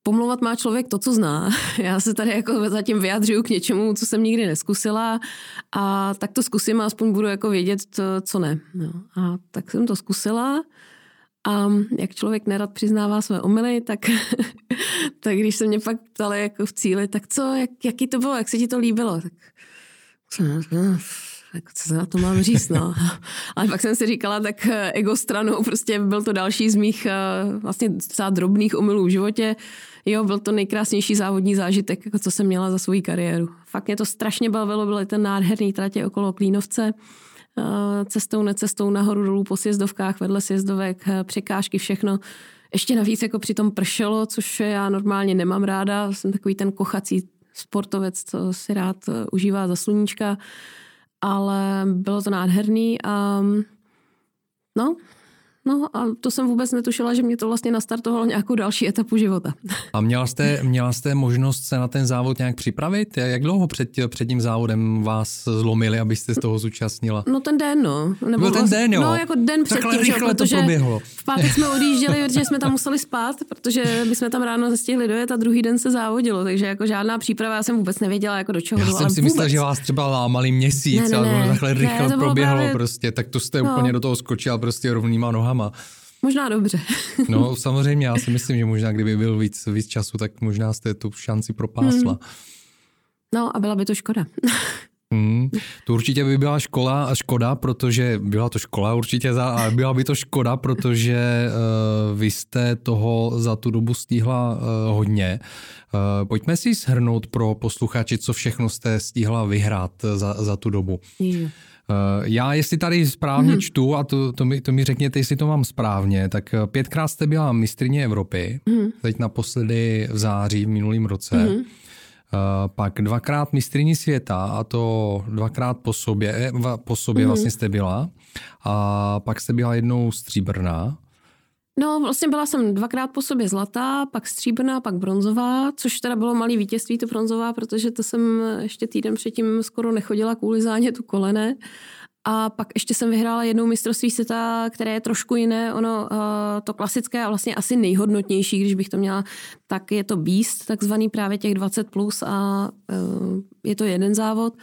Pomlouvat má člověk to, co zná. [laughs] Já se tady jako zatím vyjadřuju k něčemu, co jsem nikdy neskusila a tak to zkusím a aspoň budu jako vědět, co ne. No. A tak jsem to zkusila a jak člověk nerad přiznává své omily, tak, [laughs] tak když se mě pak ptali jako v cíli, tak co, jak, jaký to bylo, jak se ti to líbilo, tak tak co se na to mám říct, no. [laughs] Ale pak jsem si říkala, tak ego stranou, prostě byl to další z mých eh, vlastně třeba drobných omylů v životě, Jo, byl to nejkrásnější závodní zážitek, jako co jsem měla za svou kariéru. Fakt mě to strašně bavilo, byly ten nádherný tratě okolo Klínovce, eh, cestou, necestou, nahoru, dolů po sjezdovkách, vedle sjezdovek, eh, překážky, všechno. Ještě navíc jako přitom pršelo, což já normálně nemám ráda. Jsem takový ten kochací sportovec, co si rád eh, užívá za sluníčka. Ale bylo to nádherný a no, No a to jsem vůbec netušila, že mě to vlastně nastartovalo nějakou další etapu života. A měla jste, měla jste možnost se na ten závod nějak připravit? Jak dlouho před, před tím závodem vás zlomili, abyste z toho zúčastnila? No ten den, no. Nebo Byl ten den, jo? No jako den před tím, rychle to proběhlo. v pátek jsme odjížděli, protože jsme tam museli spát, protože my jsme tam ráno zestihli dojet a druhý den se závodilo, takže jako žádná příprava, já jsem vůbec nevěděla, jako do čeho. Já jsem si myslel, že vás třeba lámali měsíc, ne, ne, ne, ale takhle rychle ne, to proběhlo právě... prostě, tak to jste no. úplně do toho skočil prostě rovnýma nohama nohama. Možná dobře. [laughs] no samozřejmě, já si myslím, že možná kdyby byl víc, víc času, tak možná jste tu šanci propásla. Hmm. No a byla by to škoda. [laughs] Hmm, to určitě by byla škola a škoda, protože byla to škola určitě, za, a byla by to škoda, protože uh, vy jste toho za tu dobu stihla uh, hodně. Uh, pojďme si shrnout pro posluchači, co všechno jste stihla vyhrát za, za tu dobu. Je. Eh, já, jestli tady správně hmm. čtu, a to, to, mi, to mi řekněte, jestli to mám správně, tak eh, pětkrát jste byla mistrině Evropy, hmm. teď naposledy v září v minulém roce. Hmm. Pak dvakrát mistriní světa, a to dvakrát po sobě, po sobě hmm. vlastně jste byla. A pak jste byla jednou stříbrná. No, vlastně byla jsem dvakrát po sobě zlatá, pak stříbrná, pak bronzová, což teda bylo malý vítězství, to bronzová, protože to jsem ještě týden předtím skoro nechodila kvůli zánětu kolene. A pak ještě jsem vyhrála jednou mistrovství světa, které je trošku jiné. Ono, to klasické a vlastně asi nejhodnotnější, když bych to měla, tak je to Beast, takzvaný právě těch 20+, plus a e, je to jeden závod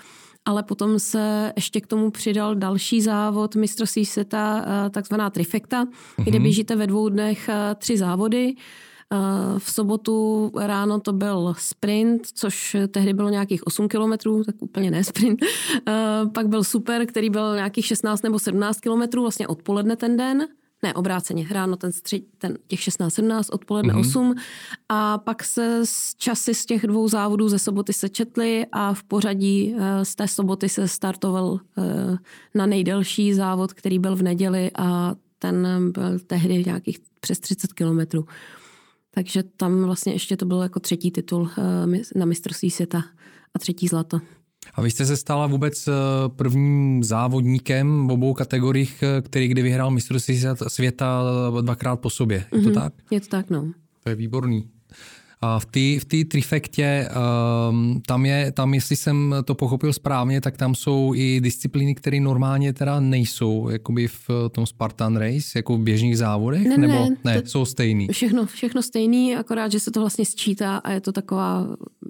ale potom se ještě k tomu přidal další závod mistrovství světa, eh, takzvaná trifekta, mm-hmm. kde mhm. běžíte ve dvou dnech eh, tři závody. Eh, v sobotu ráno to byl sprint, což tehdy bylo nějakých 8 kilometrů, tak úplně ne sprint. Pak byl super, který byl nějakých 16 nebo 17 kilometrů, vlastně odpoledne ten den ne, obráceně, ráno ten, stři, ten těch 16-17, odpoledne mm-hmm. 8 a pak se z časy z těch dvou závodů ze soboty se četly a v pořadí eh, z té soboty se startoval eh, na nejdelší závod, který byl v neděli a ten byl tehdy nějakých přes 30 kilometrů. Takže tam vlastně ještě to bylo jako třetí titul na mistrovství světa a třetí zlato. A vy jste se stala vůbec prvním závodníkem v obou kategoriích, který kdy vyhrál mistrovství světa dvakrát po sobě. Je to mm-hmm. tak? Je to tak, no. To je výborný. A v té v tý trifektě, um, tam je, tam jestli jsem to pochopil správně, tak tam jsou i disciplíny, které normálně teda nejsou jakoby v tom Spartan Race, jako v běžných závodech, ne, nebo ne, ne, to, jsou stejný? Všechno, všechno stejný, akorát, že se to vlastně sčítá a je to taková,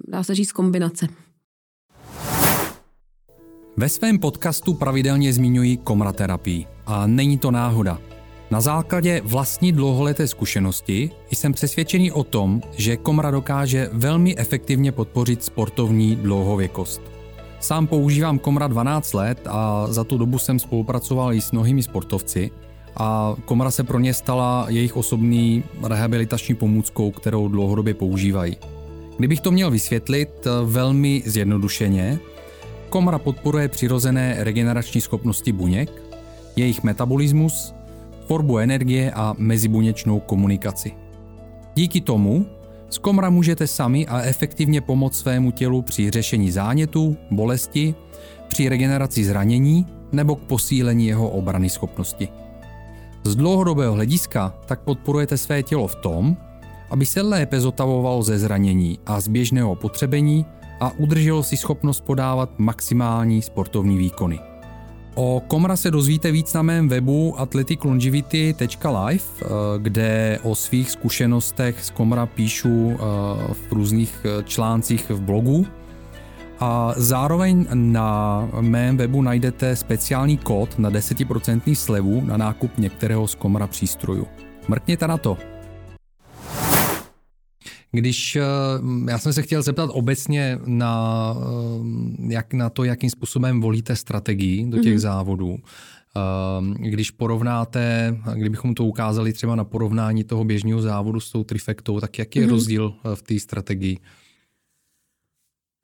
dá se říct, kombinace. Ve svém podcastu pravidelně zmiňuji komraterapii a není to náhoda. Na základě vlastní dlouholeté zkušenosti jsem přesvědčený o tom, že komra dokáže velmi efektivně podpořit sportovní dlouhověkost. Sám používám komra 12 let a za tu dobu jsem spolupracoval i s mnohými sportovci a komra se pro ně stala jejich osobní rehabilitační pomůckou, kterou dlouhodobě používají. Kdybych to měl vysvětlit velmi zjednodušeně, komra podporuje přirozené regenerační schopnosti buněk, jejich metabolismus, tvorbu energie a mezibuněčnou komunikaci. Díky tomu z komra můžete sami a efektivně pomoct svému tělu při řešení zánětů, bolesti, při regeneraci zranění nebo k posílení jeho obrany schopnosti. Z dlouhodobého hlediska tak podporujete své tělo v tom, aby se lépe zotavovalo ze zranění a z běžného potřebení a udrželo si schopnost podávat maximální sportovní výkony. O Komra se dozvíte víc na mém webu athleticlongivity.live, eh, kde o svých zkušenostech z Komra píšu eh, v různých eh, článcích v blogu. A zároveň na mém webu najdete speciální kód na 10% slevu na nákup některého z Komra přístrojů. Mrkněte na to. Když eh, já jsem se chtěl zeptat obecně na, eh, jak, na to, jakým způsobem volíte strategii do těch mm-hmm. závodů. Eh, když porovnáte, kdybychom to ukázali třeba na porovnání toho běžného závodu s tou trifektou, tak jaký je mm-hmm. rozdíl v té strategii?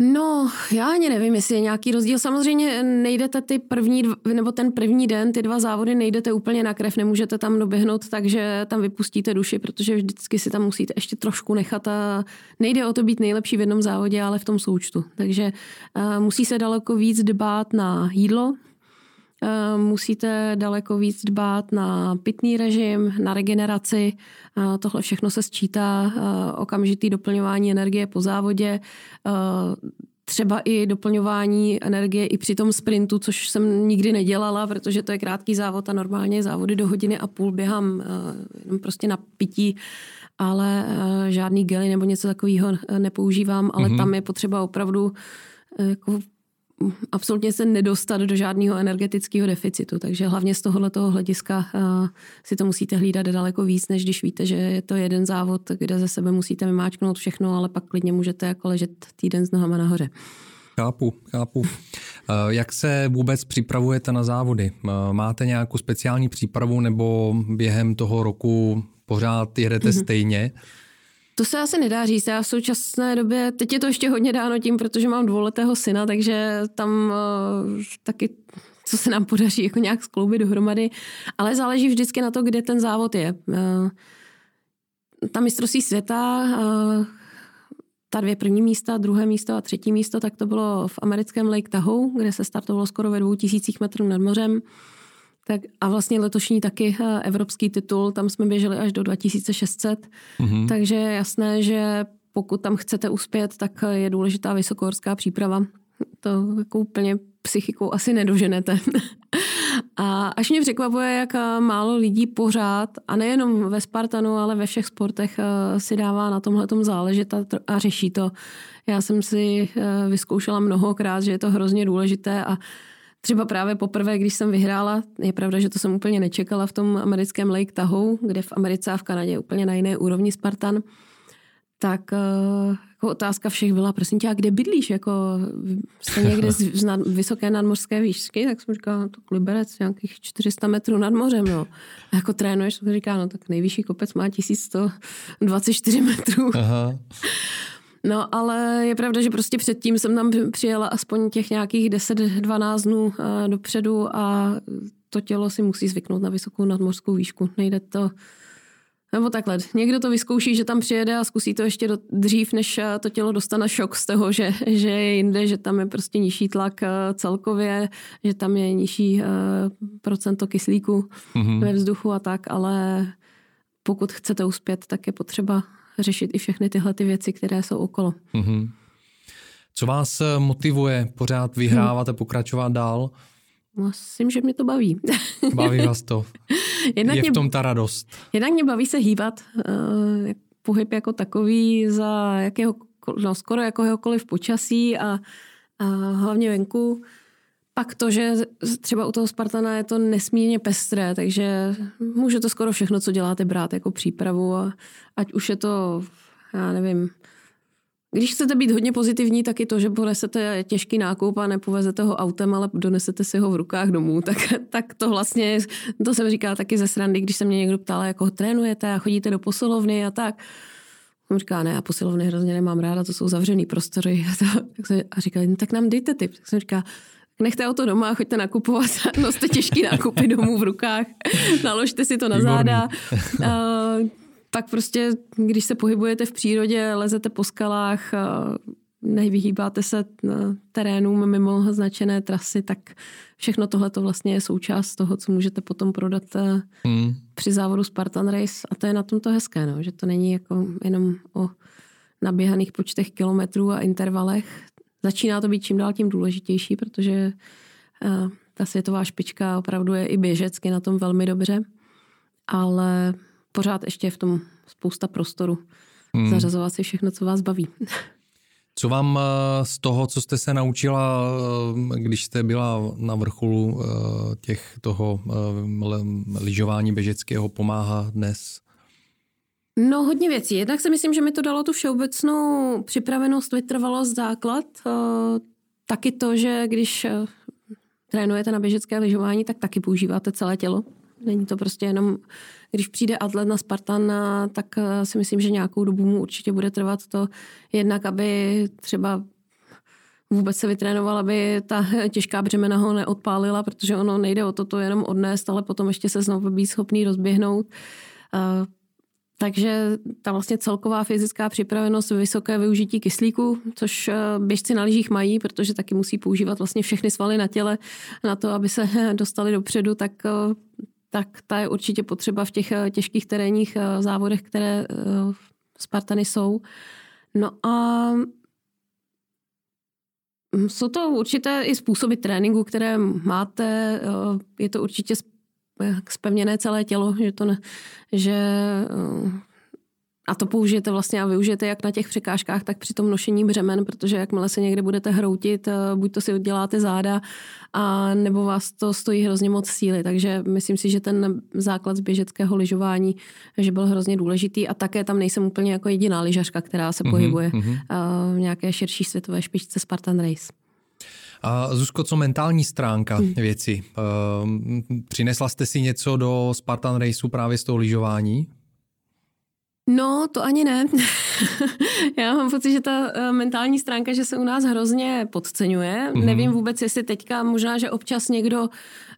No, já ani nevím, jestli je nějaký rozdíl. Samozřejmě nejdete ty první, nebo ten první den, ty dva závody nejdete úplně na krev, nemůžete tam doběhnout, takže tam vypustíte duši, protože vždycky si tam musíte ještě trošku nechat a nejde o to být nejlepší v jednom závodě, ale v tom součtu. Takže uh, musí se daleko víc dbát na jídlo, musíte daleko víc dbát na pitný režim, na regeneraci. Eh, tohle všechno se sčítá, eh, okamžitý doplňování energie po závodě, třeba i doplňování energie i při tom sprintu, což jsem nikdy nedělala, protože to je krátký závod a normálně závody do hodiny a půl běhám jenom prostě na pití, ale žádný gely nebo něco takového nepoužívám, ale mm-hmm. tam je potřeba opravdu jako absolutně se nedostat do žádného energetického deficitu. Takže hlavně z tohoto hlediska uh, si to musíte hlídat daleko víc, než když víte, že je to jeden závod, kde ze sebe musíte vymáčknout všechno, ale pak klidně můžete jako ležet týden s nohama nahoře. Chápu, chápu. Eh, jak se vůbec připravujete na závody? Eh, máte nějakou speciální přípravu nebo během toho roku pořád jedete mm-hmm. stejně? To se asi nedá říct. Já v současné době, teď je to ještě hodně dáno tím, protože mám dvouletého syna, takže tam uh, taky co se nám podaří jako nějak skloubit dohromady, ale záleží vždycky na to, kde ten závod je. Uh, ta mistrovství světa, uh, ta dvě první místa, druhé místo a třetí místo, tak to bylo v americkém Lake Tahoe, kde se startovalo skoro ve dvou tisících metrů nad mořem. Tak a vlastně letošní taky eh, evropský titul, tam jsme běželi až do 2600, mm-hmm. takže je jasné, že pokud tam chcete uspět, tak je důležitá vysokohorská příprava. To jako úplně psychikou asi nedoženete. [laughs] a až mě překvapuje, jak eh, málo lidí pořád, a nejenom ve Spartanu, ale ve všech sportech eh, si dává na tomhle záležet a, a řeší to. Já jsem si vyzkoušela mnohokrát, že je to hrozně důležité a Třeba právě poprvé, když jsem vyhrála, je pravda, že to jsem úplně nečekala v tom americkém Lake Tahoe, kde v Americe a v Kanadě je úplně na jiné úrovni Spartan, tak uh, jako otázka všech byla, prosím tě, a kde bydlíš? Jako, jste někde z, z nad, vysoké nadmořské výšky? Tak jsem říkala, no, to Liberec, nějakých 400 metrů nad mořem. No. A jako trénuješ, tak říká, no tak nejvyšší kopec má 1124 metrů. Aha. No, ale je pravda, že prostě předtím jsem tam přijela aspoň těch nějakých 10-12 dnů uh, dopředu a to tělo si musí zvyknout na vysokou nadmořskou výšku. Nejde to nebo takhle, někdo to vyzkouší, že tam přijede a zkusí to ještě do, dřív, než eh, to tělo dostane šok z toho, že, že je jinde, že tam je prostě nižší tlak eh, celkově, že tam je nižší procento kyslíku mm-hmm. ve vzduchu a tak, ale pokud chcete uspět, tak je potřeba řešit i všechny tyhle ty věci, které jsou okolo. Mm-hmm. Co vás motivuje pořád vyhrávat hmm. a pokračovat dál? Myslím, že mě to baví. [laughs] Baví vás to. Jednak je v tom ta radost. Jednak mě baví se hýbat. Uh, pohyb jako takový za jakého, no, skoro jakéhokoliv počasí a, a hlavně venku. Pak to, že třeba u toho Spartana je to nesmírně pestré, takže může to skoro všechno, co děláte, brát jako přípravu. A ať už je to, já nevím, když chcete být hodně pozitivní, tak i to, že ponesete těžký nákup a nepovezete ho autem, ale donesete si ho v rukách domů, [laughs] tak, tak to vlastně, to jsem říká taky ze srandy, když se mě někdo ptal, jako trénujete a chodíte do posilovny a tak. On říká, ne, já posilovny hrozně nemám ráda, to jsou zavřený prostory. [laughs] A, to, tak a říká, no, tak nám dejte tip. Tak jsem říká, nechte to doma, choďte nakupovat, [laughs] noste těžký nákupy domů v rukách, naložte si to na záda. Uh, pak prostě, když se pohybujete v přírodě, lezete po skalách, nevyhýbáte se terénům mimo značené trasy, tak všechno tohle to vlastně je součást toho, co můžete potom prodat hmm. při závodu Spartan Race a to je na tom to hezké, no, že to není jako jenom o naběhaných počtech kilometrů a intervalech. Začíná to být čím dál tím důležitější, protože ta světová špička opravdu je i běžecky na tom velmi dobře, ale pořád ještě je v tom spousta prostoru. Hmm. Zařazovat si všechno, co vás baví. [laughs] Co vám eh, z toho, co jste se naučila, eh, když jste byla na vrcholu eh, těch toho lyžování běžeckého, pomáhá dnes? No, hodně věcí. Jednak si myslím, že mi to dalo tu všeobecnou připravenost, vytrvalost, základ. Taky to, že když trénujete na běžecké lyžování, tak taky používáte celé tělo. Není to prostě jenom, když přijde atlet na Spartan, tak eh, si myslím, že nějakou dobu mu určitě bude trvat to jednak, aby třeba vůbec se vytrénoval, aby ta [laughs] těžká břemena ho neodpálila, protože ono nejde o to, to jenom odnést, ale potom ještě se znovu být schopný rozběhnout. Eh, takže ta vlastně celková fyzická připravenost, vysoké využití kyslíku, což eh, běžci na lyžích mají, protože taky musí používat vlastně všechny svaly na těle na to, aby se [laughs] dostali dopředu, tak tak ta je určitě potřeba v těch eh, těžkých terénních eh, závodech, které eh, Spartany jsou. No a mm, jsou to určité i způsoby tréninku, které máte. Je to určitě spevněné celé tělo, že, to ne, že a to použijete vlastně a využijete jak na těch překážkách, tak při tom nošení břemen, protože jakmile se někde budete hroutit, eh, buď to si uděláte záda, a nebo vás to stojí hrozně moc síly. Takže myslím si, že ten základ z běžeckého lyžování že byl hrozně důležitý a také tam nejsem úplně jako jediná lyžařka, která se mm-hmm, pohybuje mm-hmm. v nějaké širší světové špičce Spartan Race. A Zuzko, co mentální stránka hmm. věci? Ehm, přinesla jste si něco do Spartan Raceu právě z toho lyžování? No, to ani ne. [laughs] Já mám pocit, že ta eh, mentální stránka, že se u nás hrozně podceňuje. Mm-hmm. Nevím vůbec, jestli teďka možná, že občas někdo,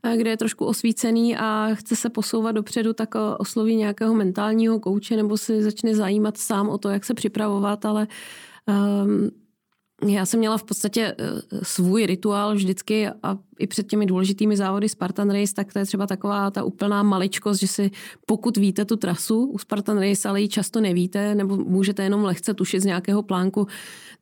eh, kde je trošku osvícený a chce se posouvat dopředu, tak eh, osloví nějakého mentálního kouče nebo si začne zajímat sám o to, jak se připravovat, ale um, já jsem měla v podstatě eh, svůj rituál vždycky a i před těmi důležitými závody Spartan Race, tak to je třeba taková ta úplná maličkost, že si pokud víte tu trasu u Spartan Race, ale ji často nevíte, nebo můžete jenom lehce tušit z nějakého plánku,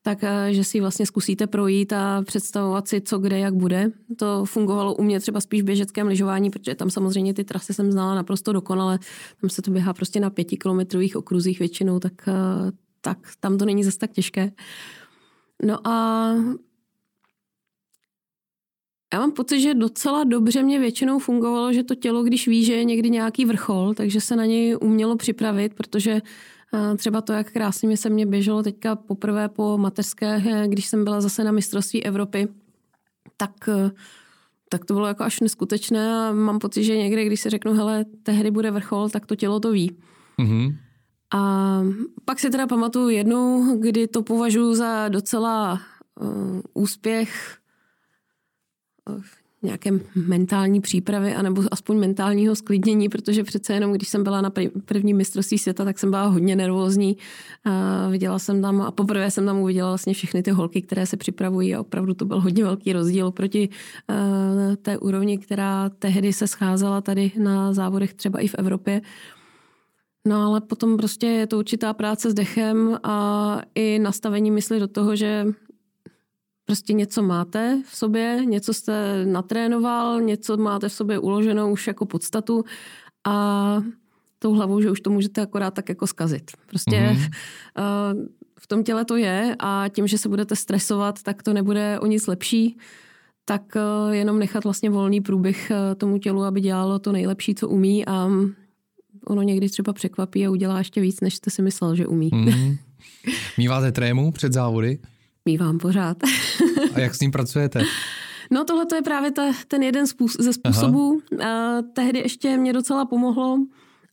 tak eh, že si vlastně zkusíte projít a představovat si, co kde, jak bude. To fungovalo u mě třeba spíš v běžeckém lyžování, protože tam samozřejmě ty trasy jsem znala naprosto dokonale. Tam se to běhá prostě na pětikilometrových okruzích většinou, tak, eh, tak tam to není zase tak těžké. No a já mám pocit, že docela dobře mě většinou fungovalo, že to tělo, když ví, že je někdy nějaký vrchol, takže se na něj umělo připravit, protože třeba to, jak krásně se mě běželo teďka poprvé po mateřské, když jsem byla zase na mistrovství Evropy, tak, tak to bylo jako až neskutečné a mám pocit, že někde, když si řeknu, hele, tehdy bude vrchol, tak to tělo to ví. Mm-hmm. A pak si teda pamatuju jednu, kdy to považuji za docela uh, úspěch. Uh, nějaké mentální přípravy, anebo aspoň mentálního sklidnění, protože přece jenom, když jsem byla na první mistrovství světa, tak jsem byla hodně nervózní. A viděla jsem tam, a poprvé jsem tam uviděla vlastně všechny ty holky, které se připravují a opravdu to byl hodně velký rozdíl proti uh, té úrovni, která tehdy se scházela tady na závodech třeba i v Evropě. No ale potom prostě je to určitá práce s dechem a i nastavení mysli do toho, že prostě něco máte v sobě, něco jste natrénoval, něco máte v sobě uloženou už jako podstatu a tou hlavou, že už to můžete akorát tak jako skazit. Prostě mm-hmm. [laughs] v tom těle to je a tím, že se budete stresovat, tak to nebude o nic lepší tak eh, jenom nechat vlastně volný průběh eh, tomu tělu, aby dělalo to nejlepší, co umí a ono někdy třeba překvapí a udělá ještě víc, než jste si myslel, že umí. Mm. [laughs] Míváte trému před závody? Mívám pořád. [laughs] A jak s ním pracujete? No tohle to je právě ta, ten jeden ze způsobů. A tehdy ještě mě docela pomohlo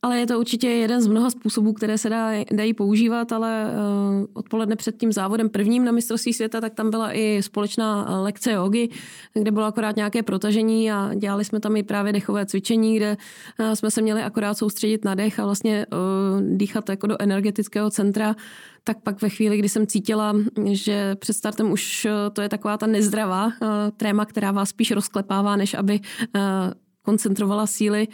ale je to určitě jeden z mnoha způsobů, které se dá, dají používat, ale uh, odpoledne před tím závodem prvním na mistrovství světa, tak tam byla i společná lekce jogy, kde bylo akorát nějaké protažení a dělali jsme tam i právě dechové cvičení, kde uh, jsme se měli akorát soustředit na dech a vlastně uh, dýchat jako do energetického centra. Tak pak ve chvíli, kdy jsem cítila, že před startem už to je taková ta nezdravá tréma, která vás spíš rozklepává, než aby koncentrovala síly,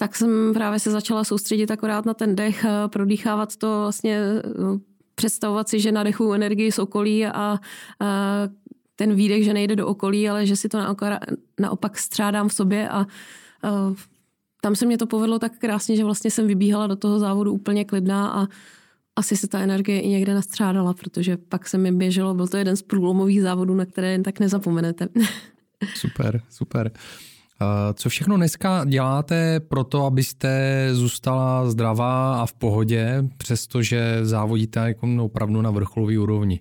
tak jsem právě se začala soustředit akorát na ten dech, prodýchávat to vlastně, no, představovat si, že nadechuju energii z okolí a, a ten výdech, že nejde do okolí, ale že si to naopak, naopak střádám v sobě a, a tam se mě to povedlo tak krásně, že vlastně jsem vybíhala do toho závodu úplně klidná a asi se ta energie i někde nastřádala, protože pak se mi běželo, byl to jeden z průlomových závodů, na které jen tak nezapomenete. [laughs] Super, super. Co všechno dneska děláte pro to, abyste zůstala zdravá a v pohodě, přestože závodíte jako opravdu na vrcholové úrovni?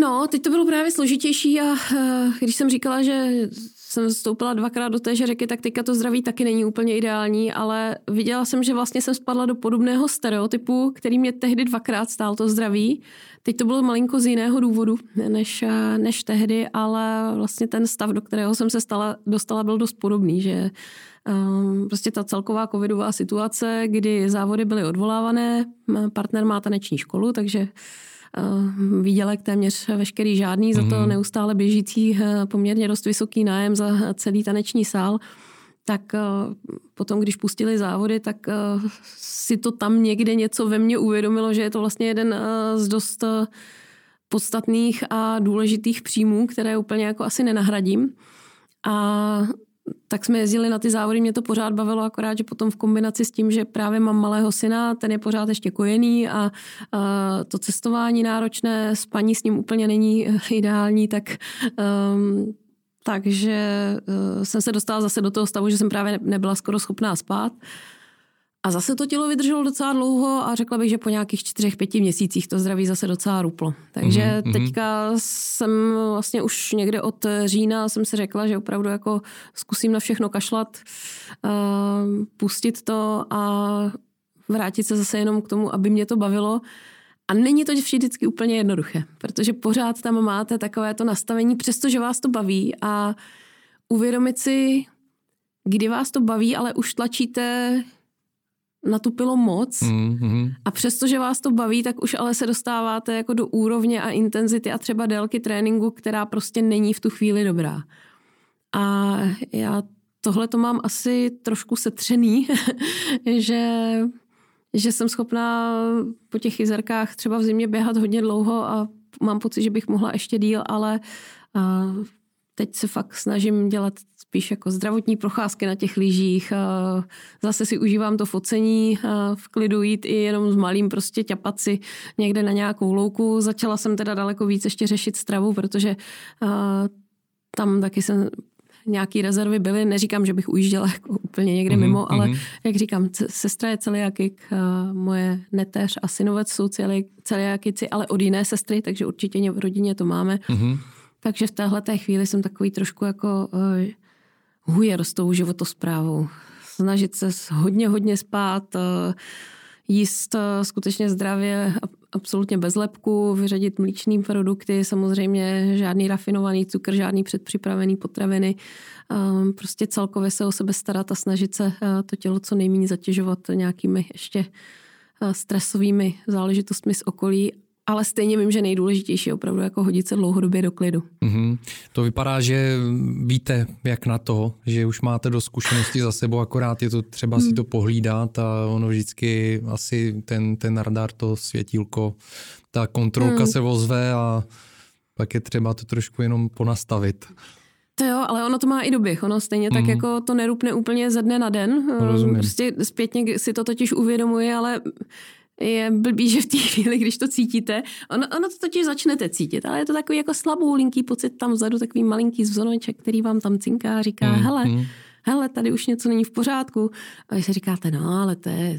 No, teď to bylo právě složitější a eh, když jsem říkala, že jsem vstoupila dvakrát do té řeky, tak teďka to zdraví taky není úplně ideální, ale viděla jsem, že vlastně jsem spadla do podobného stereotypu, který mě tehdy dvakrát stál to zdraví. Teď to bylo malinko z jiného důvodu než, než tehdy, ale vlastně ten stav, do kterého jsem se stala, dostala, byl dost podobný, že um, prostě ta celková covidová situace, kdy závody byly odvolávané, partner má taneční školu, takže Eh, výdělek téměř veškerý žádný, za to mhm. neustále běžící eh, poměrně dost vysoký nájem za celý taneční sál tak eh, potom, když pustili závody, tak si to tam někde něco ve mně uvědomilo, že je to vlastně jeden z dost podstatných a důležitých příjmů, které úplně jako asi nenahradím. A tak jsme jezdili na ty závody, mě to pořád bavilo, akorát, že potom v kombinaci s tím, že právě mám malého syna, ten je pořád ještě kojený a, a to cestování náročné, spaní s ním úplně není [laughs] ideální, tak um, takže uh, jsem se dostala zase do toho stavu, že jsem právě nebyla skoro schopná spát. A zase to tělo vydrželo docela dlouho a řekla bych, že po nějakých čtyřech, pěti měsících to zdraví zase docela ruplo. Takže mm-hmm. teďka jsem vlastně už někde od října jsem si řekla, že opravdu jako zkusím na všechno kašlat, uh, pustit to a vrátit se zase jenom k tomu, aby mě to bavilo. A není to vždycky úplně jednoduché, protože pořád tam máte takové to nastavení, přestože vás to baví a uvědomit si, kdy vás to baví, ale už tlačíte natupilo moc mm-hmm. a přestože vás to baví, tak už ale se dostáváte jako do úrovně a intenzity a třeba délky tréninku, která prostě není v tu chvíli dobrá. A já tohle to mám asi trošku setřený, [laughs] že, že jsem schopná po těch jezerkách třeba v zimě běhat hodně dlouho a mám pocit, že bych mohla ještě díl, ale teď se fakt snažím dělat spíš jako zdravotní procházky na těch lyžích. Zase si užívám to focení, v klidu jít i jenom s malým prostě ťapat si někde na nějakou louku. Začala jsem teda daleko víc ještě řešit stravu, protože tam taky jsem nějaký rezervy byly. Neříkám, že bych ujížděla jako úplně někde mm-hmm, mimo, ale mm-hmm. jak říkám, sestra je celiakik, moje neteř a synovec jsou celiakici, ale od jiné sestry, takže určitě v rodině to máme. Mm-hmm. Takže v téhle té chvíli jsem takový trošku jako uh, hujer s tou životosprávou. Snažit se hodně, hodně spát, uh, jíst eh, skutečně zdravě, absolutně bez lepku, vyřadit mlíčný produkty, samozřejmě žádný rafinovaný cukr, žádný předpřipravený potraviny, ehm, prostě celkově se o sebe starat a snažit se eh, to tělo co nejméně zatěžovat nějakými ještě eh, stresovými záležitostmi z okolí ale stejně vím, že nejdůležitější je opravdu jako hodit se dlouhodobě do klidu. Mm-hmm. To vypadá, že víte, jak na to, že už máte do zkušenosti za sebou, akorát je to třeba mm. si to pohlídat a ono vždycky asi ten, ten radar, to světílko, ta kontrolka mm. se ozve a pak je třeba to trošku jenom ponastavit. To jo, ale ono to má i doběh. Ono stejně mm. tak jako to nerupne úplně ze dne na den. Rozumím. Prostě zpětně si to totiž uvědomuje, ale je blbý, že v té chvíli, když to cítíte, ono, ono to totiž začnete cítit, ale je to takový jako slabou linký pocit tam vzadu, takový malinký zvoneček, který vám tam cinká a říká, mm, hele, mm. hele, tady už něco není v pořádku. A vy si říkáte, no, ale to je,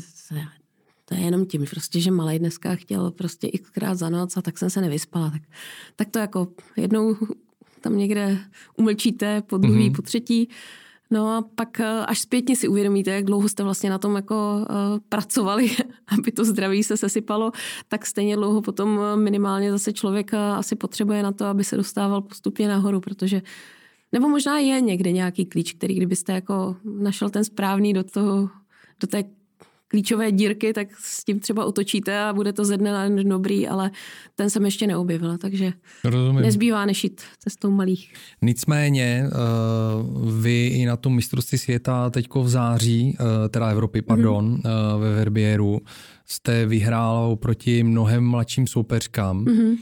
to je jenom tím, prostě, že malý dneska chtěl prostě xkrát za noc a tak jsem se nevyspala. Tak, tak to jako jednou tam někde umlčíte, po druhý, mm-hmm. po třetí. No a pak eh, až zpětně si uvědomíte, jak dlouho jste vlastně na tom jako uh, pracovali, [laughs] aby to zdraví se sesypalo, tak stejně dlouho potom eh, minimálně zase člověk asi potřebuje na to, aby se dostával postupně nahoru, protože nebo možná je někde nějaký klíč, který kdybyste jako našel ten správný do toho, do té klíčové dírky, tak s tím třeba otočíte a bude to ze dne na den dobrý, ale ten jsem ještě neobjevila, takže Rozumím. nezbývá než jít cestou malých. Nicméně eh, vy i na tom mistrovství světa teďko v září, eh, teda Evropy, pardon, mm-hmm. ve Verbieru, jste vyhrála oproti mnohem mladším soupeřkám. Mm-hmm.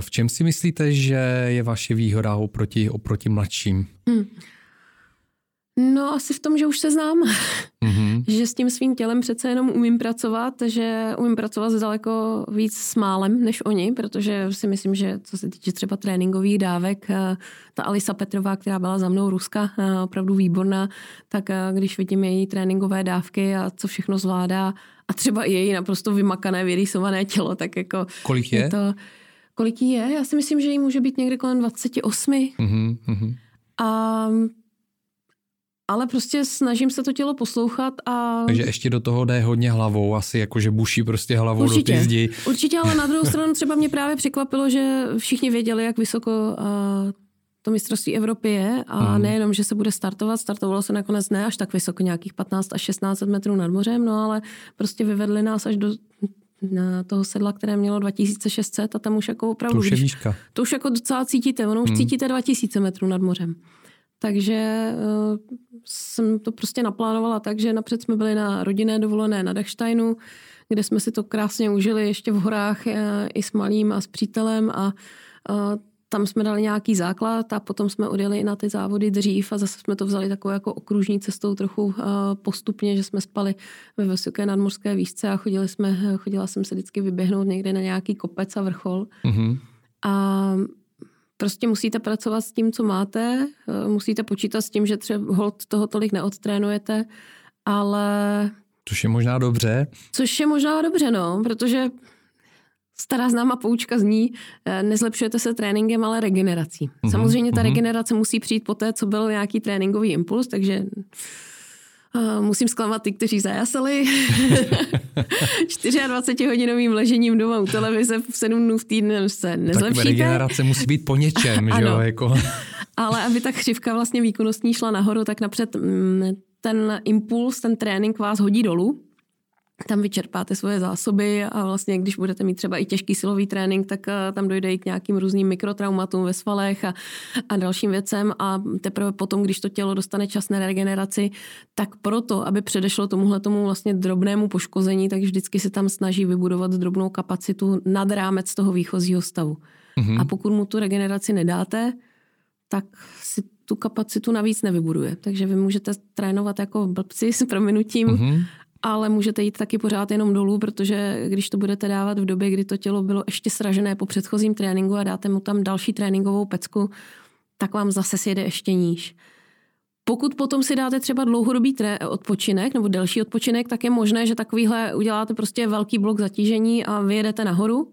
V čem si myslíte, že je vaše výhoda oproti, oproti mladším? Mm. No asi v tom, že už se znám. [laughs] Mm-hmm. že s tím svým tělem přece jenom umím pracovat, že umím pracovat daleko víc s málem než oni, protože si myslím, že co se týče třeba tréninkových dávek, eh, ta Alisa Petrová, která byla za mnou Ruska, eh, opravdu výborná, tak eh, když vidím její tréninkové dávky a co všechno zvládá a třeba i její naprosto vymakané, vyrýsované tělo, tak jako... Kolik je? je to, kolik jí je? Já si myslím, že jí může být někde kolem 28. Mm-hmm. A ale prostě snažím se to tělo poslouchat a... Takže ještě do toho jde hodně hlavou, asi jako že buší prostě hlavou určitě, do té zdi. Určitě, ale na druhou stranu třeba mě právě překvapilo, že všichni věděli, jak vysoko to mistrovství Evropy je a mm. nejenom, že se bude startovat, startovalo se nakonec ne až tak vysoko, nějakých 15 až 16 metrů nad mořem, no ale prostě vyvedli nás až do na toho sedla, které mělo 2600 a tam už jako opravdu... To už je výška. To už jako docela cítíte, ono už mm. cítíte 2000 metrů nad mořem. Takže uh, jsem to prostě naplánovala tak, že napřed jsme byli na rodinné dovolené na Dachsteinu, kde jsme si to krásně užili ještě v horách uh, i s malým a s přítelem a uh, tam jsme dali nějaký základ a potom jsme odjeli na ty závody dřív a zase jsme to vzali takovou jako okružní cestou trochu uh, postupně, že jsme spali ve vysoké nadmořské výšce a chodili jsme, chodila jsem se vždycky vyběhnout někde na nějaký kopec a vrchol. Mm-hmm. A Prostě musíte pracovat s tím, co máte, eh, musíte počítat s tím, že třeba hold toho tolik neodtrénujete, ale... Což je možná dobře. Což je možná dobře, no, protože stará známá poučka zní, eh, nezlepšujete se tréninkem, ale regenerací. Mm-hmm, Samozřejmě ta mm-hmm. regenerace musí přijít po té, co byl nějaký tréninkový impuls, takže musím zklamat ty, kteří zajasali [laughs] 24-hodinovým ležením doma u televize v 7 dnů v týdnu se nezlepšíte. Tak regenerace musí být po něčem, že jo? Jako. [laughs] Ale aby ta křivka vlastně výkonnostní šla nahoru, tak napřed mm, ten impuls, ten trénink vás hodí dolů tam vyčerpáte svoje zásoby a vlastně, když budete mít třeba i těžký silový trénink, tak eh, tam dojde i k nějakým různým mikrotraumatům ve svalech a, a dalším věcem a teprve potom, když to tělo dostane čas na regeneraci, tak proto, aby předešlo tomuhle tomu vlastně drobnému poškození, tak vždycky se tam snaží vybudovat drobnou kapacitu nad rámec toho výchozího stavu. Mm-hmm. A pokud mu tu regeneraci nedáte, tak si tu kapacitu navíc nevybuduje. Takže vy můžete trénovat jako blbci s prominutím mm-hmm ale můžete jít taky pořád jenom dolů, protože když to budete dávat v době, kdy to tělo bylo ještě sražené po předchozím tréninku a dáte mu tam další tréninkovou pecku, tak vám zase sjede ještě níž. Pokud potom si dáte třeba dlouhodobý tré- odpočinek nebo delší odpočinek, tak je možné, že takovýhle uděláte prostě velký blok zatížení a vyjedete nahoru,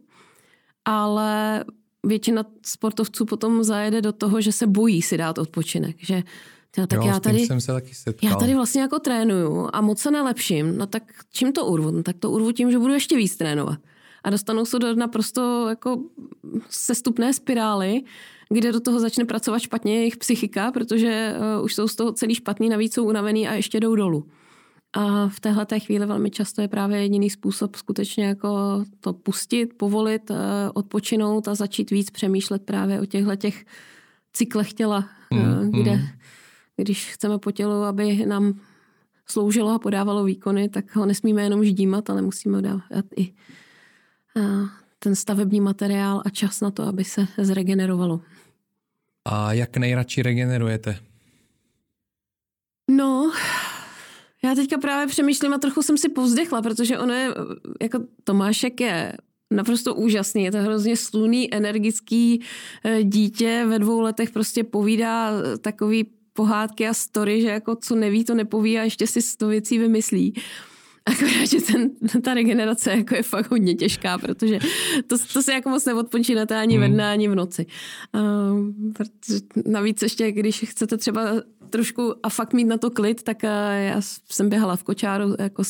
ale většina sportovců potom zajede do toho, že se bojí si dát odpočinek, že Já, tak jo, já tady, jsem se taky setkal. Já tady vlastně jako trénuju a moc se nelepším. No tak čím to urvu? No, tak to urvu tím, že budu ještě víc trénovat. A dostanou se do naprosto jako sestupné spirály, kde do toho začne pracovat špatně jejich psychika, protože uh, už jsou z toho celý špatný, navíc jsou unavený a ještě jdou dolů. A v téhle té chvíli velmi často je právě jediný způsob skutečně jako to pustit, povolit, uh, odpočinout a začít víc přemýšlet právě o těchto těch cyklech těla, mm, kde mm. Když chceme po tělu, aby nám sloužilo a podávalo výkony, tak ho nesmíme jenom ždímat, ale musíme dávat i ten stavební materiál a čas na to, aby se zregenerovalo. A jak nejradši regenerujete? No, já teďka právě přemýšlím a trochu jsem si povzdechla, protože ono je, jako Tomášek je naprosto úžasný. Je to hrozně sluný, energický eh, dítě. Ve dvou letech prostě povídá takový pohádky a story, že jako co neví, to nepoví a ještě si sto věcí vymyslí. Akorát, že ten, ta regenerace jako je fakt hodně těžká, protože to, to se jako moc neodpočínáte ani ve hmm. dne, ani v noci. Uh, protože navíc ještě, když chcete třeba trošku a fakt mít na to klid, tak uh, já jsem běhala v kočáru, jako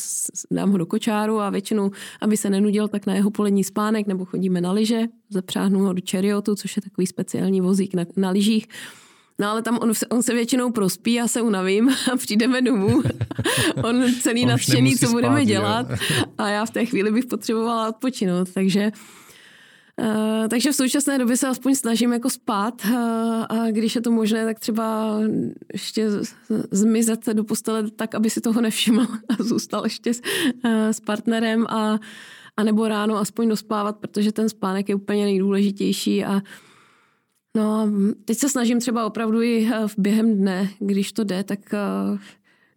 dám ho do kočáru a většinou, aby se nenudil, tak na jeho polední spánek, nebo chodíme na lyže, zapřáhnu ho do Chariotu, což je takový speciální vozík na, na lyžích. No ale tam on, on se většinou prospí, já se unavím [laughs] a přijdeme domů. [laughs] on celý on nadšený, co budeme spát, dělat. Jo. a já v té chvíli bych potřebovala odpočinout. Takže Uh, takže v současné době se aspoň snažím jako spát uh, a když je to možné, tak třeba ještě zmizet do postele tak, aby si toho nevšiml a zůstal ještě s, uh, s partnerem a, a nebo ráno aspoň dospávat, protože ten spánek je úplně nejdůležitější a No, teď se snažím třeba opravdu i eh, v během dne, když to jde, tak eh,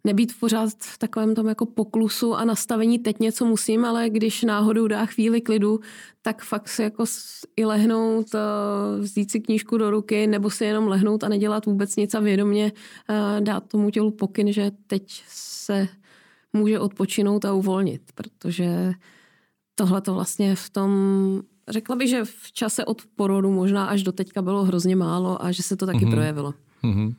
nebýt pořád v takovém tom jako poklusu a nastavení teď něco musím, ale když náhodou dá chvíli klidu, tak fakt si jako i lehnout, eh, vzít si knížku do ruky nebo si jenom lehnout a nedělat vůbec nic a vědomě dát tomu tělu pokyn, že teď se může odpočinout a uvolnit, protože tohle to vlastně v tom řekla bych, že v čase od porodu možná až do teďka bylo hrozně málo a že se to taky mm-hmm. projevilo. Mm-hmm.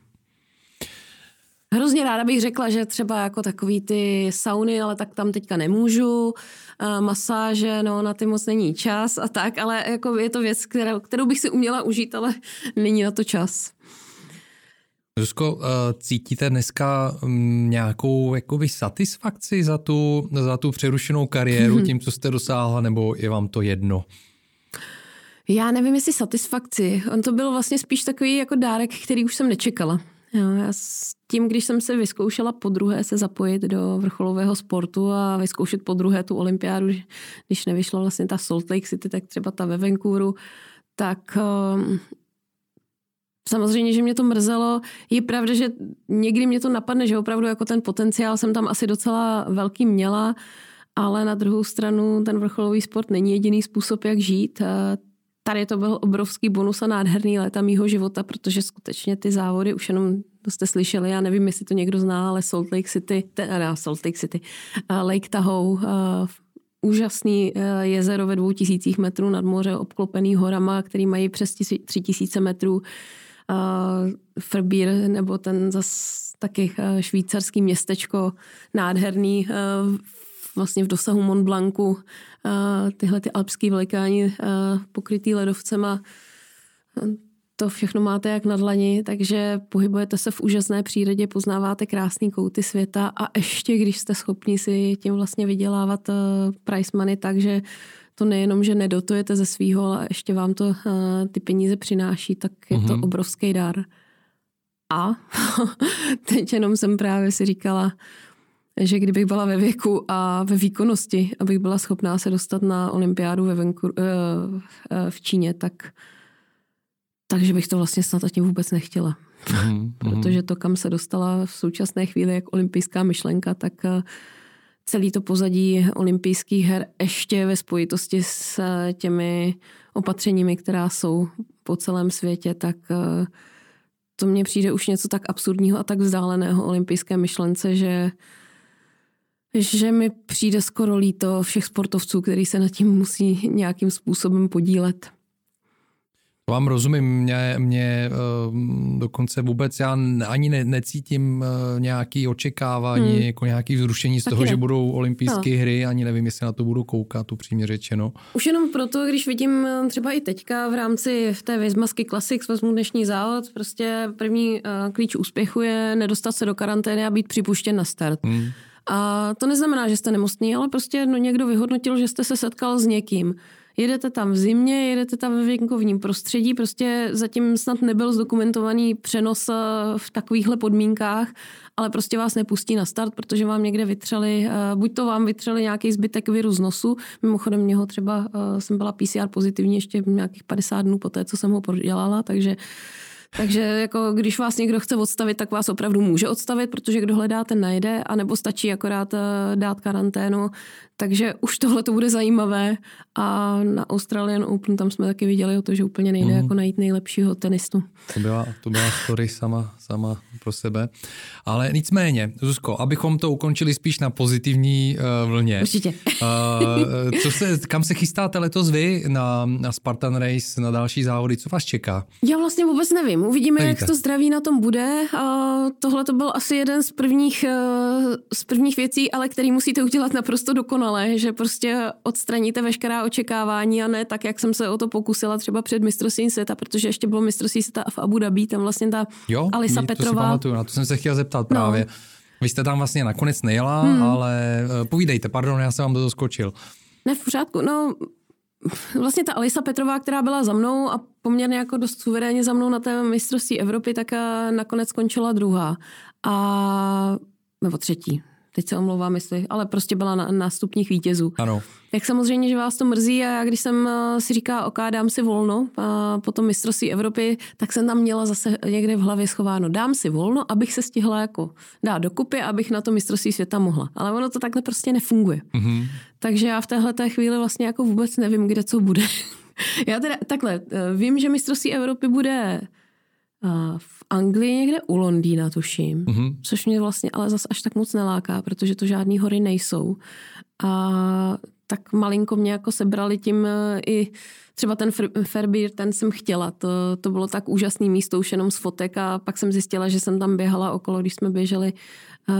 Hrozně ráda bych řekla, že třeba jako takový ty sauny, ale tak tam teďka nemůžu, a masáže, no na ty moc není čas a tak, ale jako je to věc, kterou, kterou bych si uměla užít, ale není na to čas. Zuzko, eh, cítíte dneska mm, nějakou jakoby satisfakci za tu, za tu přerušenou kariéru tím, co jste dosáhla, nebo je vám to jedno? Já nevím, jestli satisfakci. On to byl vlastně spíš takový jako dárek, který už jsem nečekala. Jo, já s tím, když jsem se vyzkoušela po druhé se zapojit do vrcholového sportu a vyzkoušet po druhé tu olympiádu, když nevyšla vlastně ta Salt Lake City, tak třeba ta ve Vancouveru, tak um, samozřejmě, že mě to mrzelo. Je pravda, že někdy mě to napadne, že opravdu jako ten potenciál jsem tam asi docela velký měla, ale na druhou stranu ten vrcholový sport není jediný způsob, jak žít tady to byl obrovský bonus a nádherný léta mýho života, protože skutečně ty závody už jenom to jste slyšeli, já nevím, jestli to někdo zná, ale Salt Lake City, teda Salt Lake City, uh, Lake Tahoe, uh, úžasný jezero ve dvou tisících metrů nad moře, obklopený horama, který mají přes tři tisíce metrů. Frbír, nebo ten zas taky švýcarský městečko, nádherný, vlastně v dosahu Mont Blancu, tyhle ty alpský velikáni pokrytý ledovcema. To všechno máte jak na dlani, takže pohybujete se v úžasné přírodě, poznáváte krásné kouty světa a ještě, když jste schopni si tím vlastně vydělávat price money, takže to nejenom, že nedotujete ze svýho, ale ještě vám to ty peníze přináší, tak je to mm-hmm. obrovský dar. A [laughs] teď jenom jsem právě si říkala, že kdybych byla ve věku a ve výkonnosti, abych byla schopná se dostat na olympiádu ve venku, eh, eh, v Číně, tak takže bych to vlastně snad ani vůbec nechtěla. Mm, [laughs] Protože to, kam se dostala v současné chvíli jak olympijská myšlenka, tak eh, celý to pozadí olympijských her ještě ve spojitosti s těmi opatřeními, která jsou po celém světě, tak to mně přijde už něco tak absurdního a tak vzdáleného olympijské myšlence, že že mi přijde skoro líto všech sportovců, kteří se nad tím musí nějakým způsobem podílet. Vám rozumím, mě, mě uh, dokonce vůbec já ani ne, necítím uh, nějaký očekávání, hmm. jako nějaký vzrušení z tak toho, je. že budou olympijské no. hry, ani nevím, jestli na to budu koukat, upřímně řečeno. Už jenom proto, když vidím eh, třeba i teďka v rámci v té Vizmasky Classics vezmu dnešní závod, prostě první uh, klíč úspěchu je nedostat se do karantény a být připuštěn na start. Hmm. A to neznamená, že jste nemocný, ale prostě no, někdo vyhodnotil, že jste se setkal s někým. Jedete tam v zimě, jedete tam ve venkovním prostředí, prostě zatím snad nebyl zdokumentovaný přenos eh, v takovýchhle podmínkách, ale prostě vás nepustí na start, protože vám někde vytřeli, eh, buď to vám vytřeli nějaký zbytek viru z nosu, mimochodem mě ho třeba, eh, jsem byla PCR pozitivní ještě nějakých 50 dnů po té, co jsem ho prodělala, takže takže jako když vás někdo chce odstavit, tak vás opravdu může odstavit, protože kdo hledá, ten najde, anebo stačí akorát dát karanténu. Takže už tohle to bude zajímavé a na Australian Open tam jsme taky viděli o to, že úplně nejde mm. jako najít nejlepšího tenistu. To byla, to byla story sama, sama pro sebe. Ale nicméně, Zuzko, abychom to ukončili spíš na pozitivní uh, vlně. Určitě. uh, co se, kam se chystáte letos vy na, na Spartan Race, na další závody? Co vás čeká? Já vlastně vůbec nevím. Uvidíme, Nevíte. jak to zdraví na tom bude. Uh, tohle to byl asi jeden z prvních, uh, z prvních věcí, ale který musíte udělat naprosto dokonale že prostě odstraníte veškerá očekávání a ne tak, jak jsem se o to pokusila třeba před mistrovstvím světa, protože ještě bylo mistrovství světa v Abu Dhabi, tam vlastně ta jo, Alisa to Petrová. Si pamatuju, na to jsem se chtěl zeptat no. právě. Vy jste tam vlastně nakonec nejela, hmm. ale eh, povídejte, pardon, já jsem vám to skočil. Ne, v pořádku, no vlastně ta Alisa Petrová, která byla za mnou a poměrně jako dost suverénně za mnou na té mistrovství Evropy, tak nakonec skončila druhá. A nebo třetí, teď se omlouvám, jestli, ale prostě byla na, na stupních vítězů. Ano. Tak samozřejmě, že vás to mrzí a já, když jsem eh, si říká, ok, dám si volno a potom mistrovství Evropy, tak jsem tam měla zase někde v hlavě schováno, dám si volno, abych se stihla jako dát dokupy, abych na to mistrovství světa mohla. Ale ono to takhle prostě nefunguje. Mm-hmm. Takže já v téhle té chvíli vlastně jako vůbec nevím, kde co bude. [laughs] já teda takhle, eh, vím, že mistrovství Evropy bude v Anglii někde u Londýna, tuším, mm-hmm. což mě vlastně ale zase až tak moc neláká, protože to žádný hory nejsou. A tak malinko mě jako sebrali tím e, i třeba ten Ferbír, ten jsem chtěla. To, to bylo tak úžasný místo už jenom z fotek a pak jsem zjistila, že jsem tam běhala okolo, když jsme běželi uh,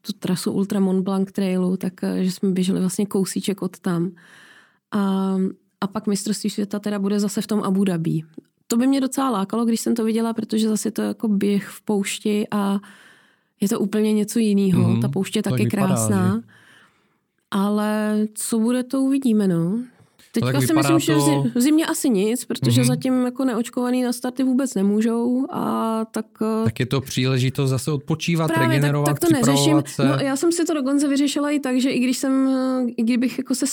tu trasu Ultra Mont Blanc Trailu, tak uh, že jsme běželi vlastně kousíček od tam. A, a pak mistrovství světa teda bude zase v tom Abu Dhabi to by mě docela lákalo, když jsem to viděla, protože zase to jako běh v poušti a je to úplně něco jiného. Mm, Ta pouště je taky vypadá, krásná. Že? Ale co bude, to uvidíme, no. Teďka si myslím, to... že v zimě asi nic, protože mm-hmm. zatím jako neočkovaný na starty vůbec nemůžou a tak... Eh, tak je to příležitost zase odpočívat, Právě, regenerovat, tak, tak to neřeším. Se. No, já jsem si to dokonce vyřešila i tak, že i když jsem, eh, i kdybych jako se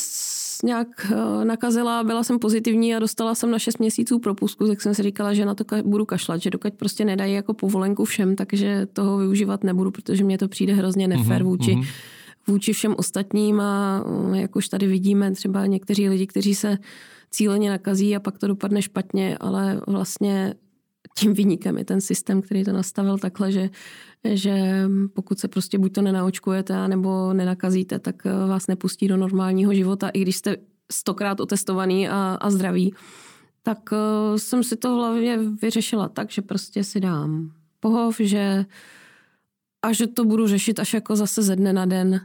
nějak eh, nakazila, byla jsem pozitivní a dostala jsem na 6 měsíců propusku, tak jsem si říkala, že na to budu kašlat, že dokud prostě nedají jako povolenku všem, takže toho využívat nebudu, protože mně to přijde hrozně nefér mm-hmm. vůči mm-hmm vůči všem ostatním a mm, jak už tady vidíme třeba někteří lidi, kteří se cíleně nakazí a pak to dopadne špatně, ale vlastně tím výnikem je ten systém, který to nastavil takhle, že, že pokud se prostě buď to nenaočkujete, nebo nenakazíte, tak eh, vás nepustí do normálního života, i když jste stokrát otestovaný a, a zdraví. Tak uh, jsem si to hlavně vyřešila tak, že prostě si dám pohov, že a že to budu řešit až jako zase ze dne na den.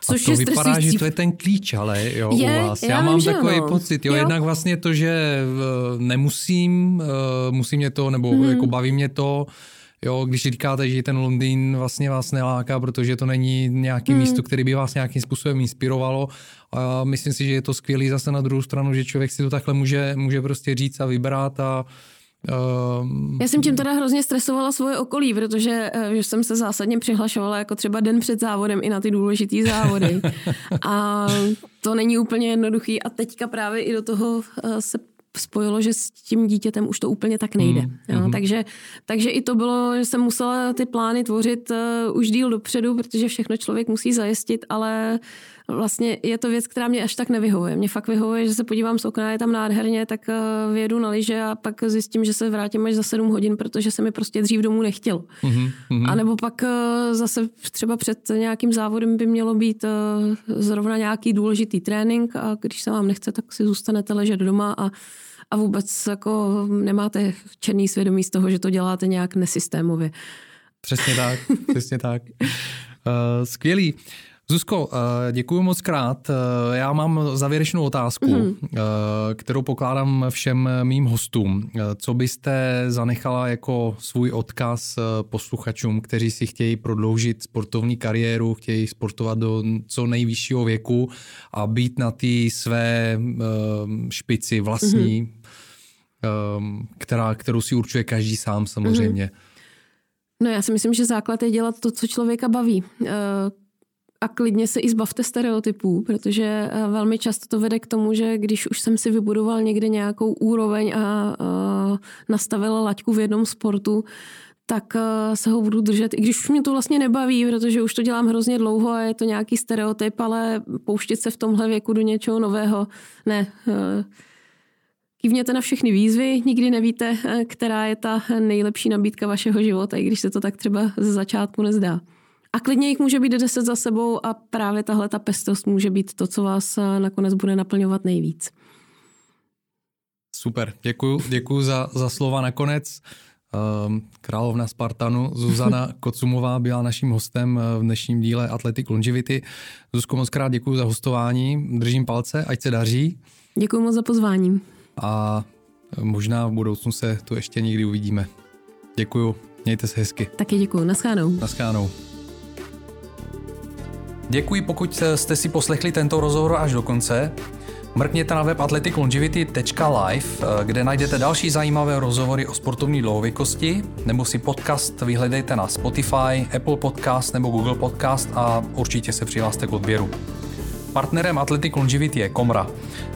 Což a to je vypadá, že to je ten klíč, ale jo, je, u vás. Já, já mám vím, takový ano. pocit, jo, jo, jednak vlastně to, že nemusím, eh, musí mě to, nebo mm. jako baví mě to, Jo, když říkáte, že ten Londýn vlastně vás neláká, protože to není nějaký mm. místo, který by vás nějakým způsobem inspirovalo. A myslím si, že je to skvělý zase na druhou stranu, že člověk si to takhle může, může prostě říct a vybrat a Um, Já jsem tím teda hrozně stresovala svoje okolí, protože uh, jsem se zásadně přihlašovala jako třeba den před závodem i na ty důležité závody. [laughs] a to není úplně jednoduchý a teďka právě i do toho uh, se spojilo, že s tím dítětem už to úplně tak nejde. Mm, jo? Mm. Takže, takže i to bylo, že jsem musela ty plány tvořit uh, už díl dopředu, protože všechno člověk musí zajistit, ale vlastně je to věc, která mě až tak nevyhovuje. Mě fakt vyhovuje, že se podívám z okna, je tam nádherně, tak uh, vyjedu na lyže a pak zjistím, že se vrátím až za sedm hodin, protože se mi prostě dřív domů nechtěl. Mm-hmm. A nebo pak uh, zase třeba před nějakým závodem by mělo být uh, zrovna nějaký důležitý trénink a když se vám nechce, tak si zůstanete ležet doma a a vůbec jako nemáte černý svědomí z toho, že to děláte nějak nesystémově. Přesně tak, přesně tak. Uh, skvělý. Zuzko, eh, děkuji moc krát. Eh, já mám závěrečnou otázku, mm. kterou pokládám všem mým hostům. Co byste zanechala jako svůj odkaz posluchačům, kteří si chtějí prodloužit sportovní kariéru, chtějí sportovat do co nejvyššího věku a být na té své špici vlastní, mm. která, kterou si určuje každý sám samozřejmě? Mm. No já si myslím, že základ je dělat to, co člověka baví a klidně se i zbavte stereotypů, protože eh, velmi často to vede k tomu, že když už jsem si vybudoval někde nějakou úroveň a, a nastavila laťku v jednom sportu, tak eh, se ho budu držet, i když už mě to vlastně nebaví, protože už to dělám hrozně dlouho a je to nějaký stereotyp, ale pouštět se v tomhle věku do něčeho nového, ne. Eh, kývněte na všechny výzvy, nikdy nevíte, která je ta nejlepší nabídka vašeho života, i když se to tak třeba ze začátku nezdá. A klidně jich může být deset za sebou a právě tahle ta pestost může být to, co vás eh, nakonec bude naplňovat nejvíc. Super, děkuji, děkuji za, za slova nakonec. Ehm, královna Spartanu Zuzana [laughs] Kocumová byla naším hostem eh, v dnešním díle Athletic Longevity. Zuzko, moc krát děkuji za hostování, držím palce, ať se daří. Děkuji moc za pozvání. A možná v budoucnu se tu ještě někdy uvidíme. Děkuji, mějte se hezky. Taky děkuji, naschánou. Naschánou. Děkuji, pokud jste si poslechli tento rozhovor až do konce. Mrkněte na web athleticlongevity.live, kde najdete další zajímavé rozhovory o sportovní dlouhověkosti, nebo si podcast vyhledejte na Spotify, Apple Podcast nebo Google Podcast a určitě se přihlaste k odběru. Partnerem Athletic Longevity je Komra,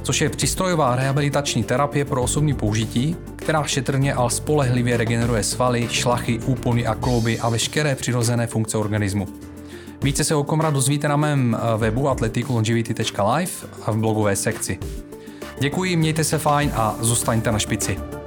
což je přístrojová rehabilitační terapie pro osobní použití, která šetrně a spolehlivě regeneruje svaly, šlachy, úpony a klouby a veškeré přirozené funkce organismu. Více se o Komra dozvíte na mém eh, webu athleticlongevity.live a v blogové sekci. Děkuji, mějte se fajn a zůstaňte na špici.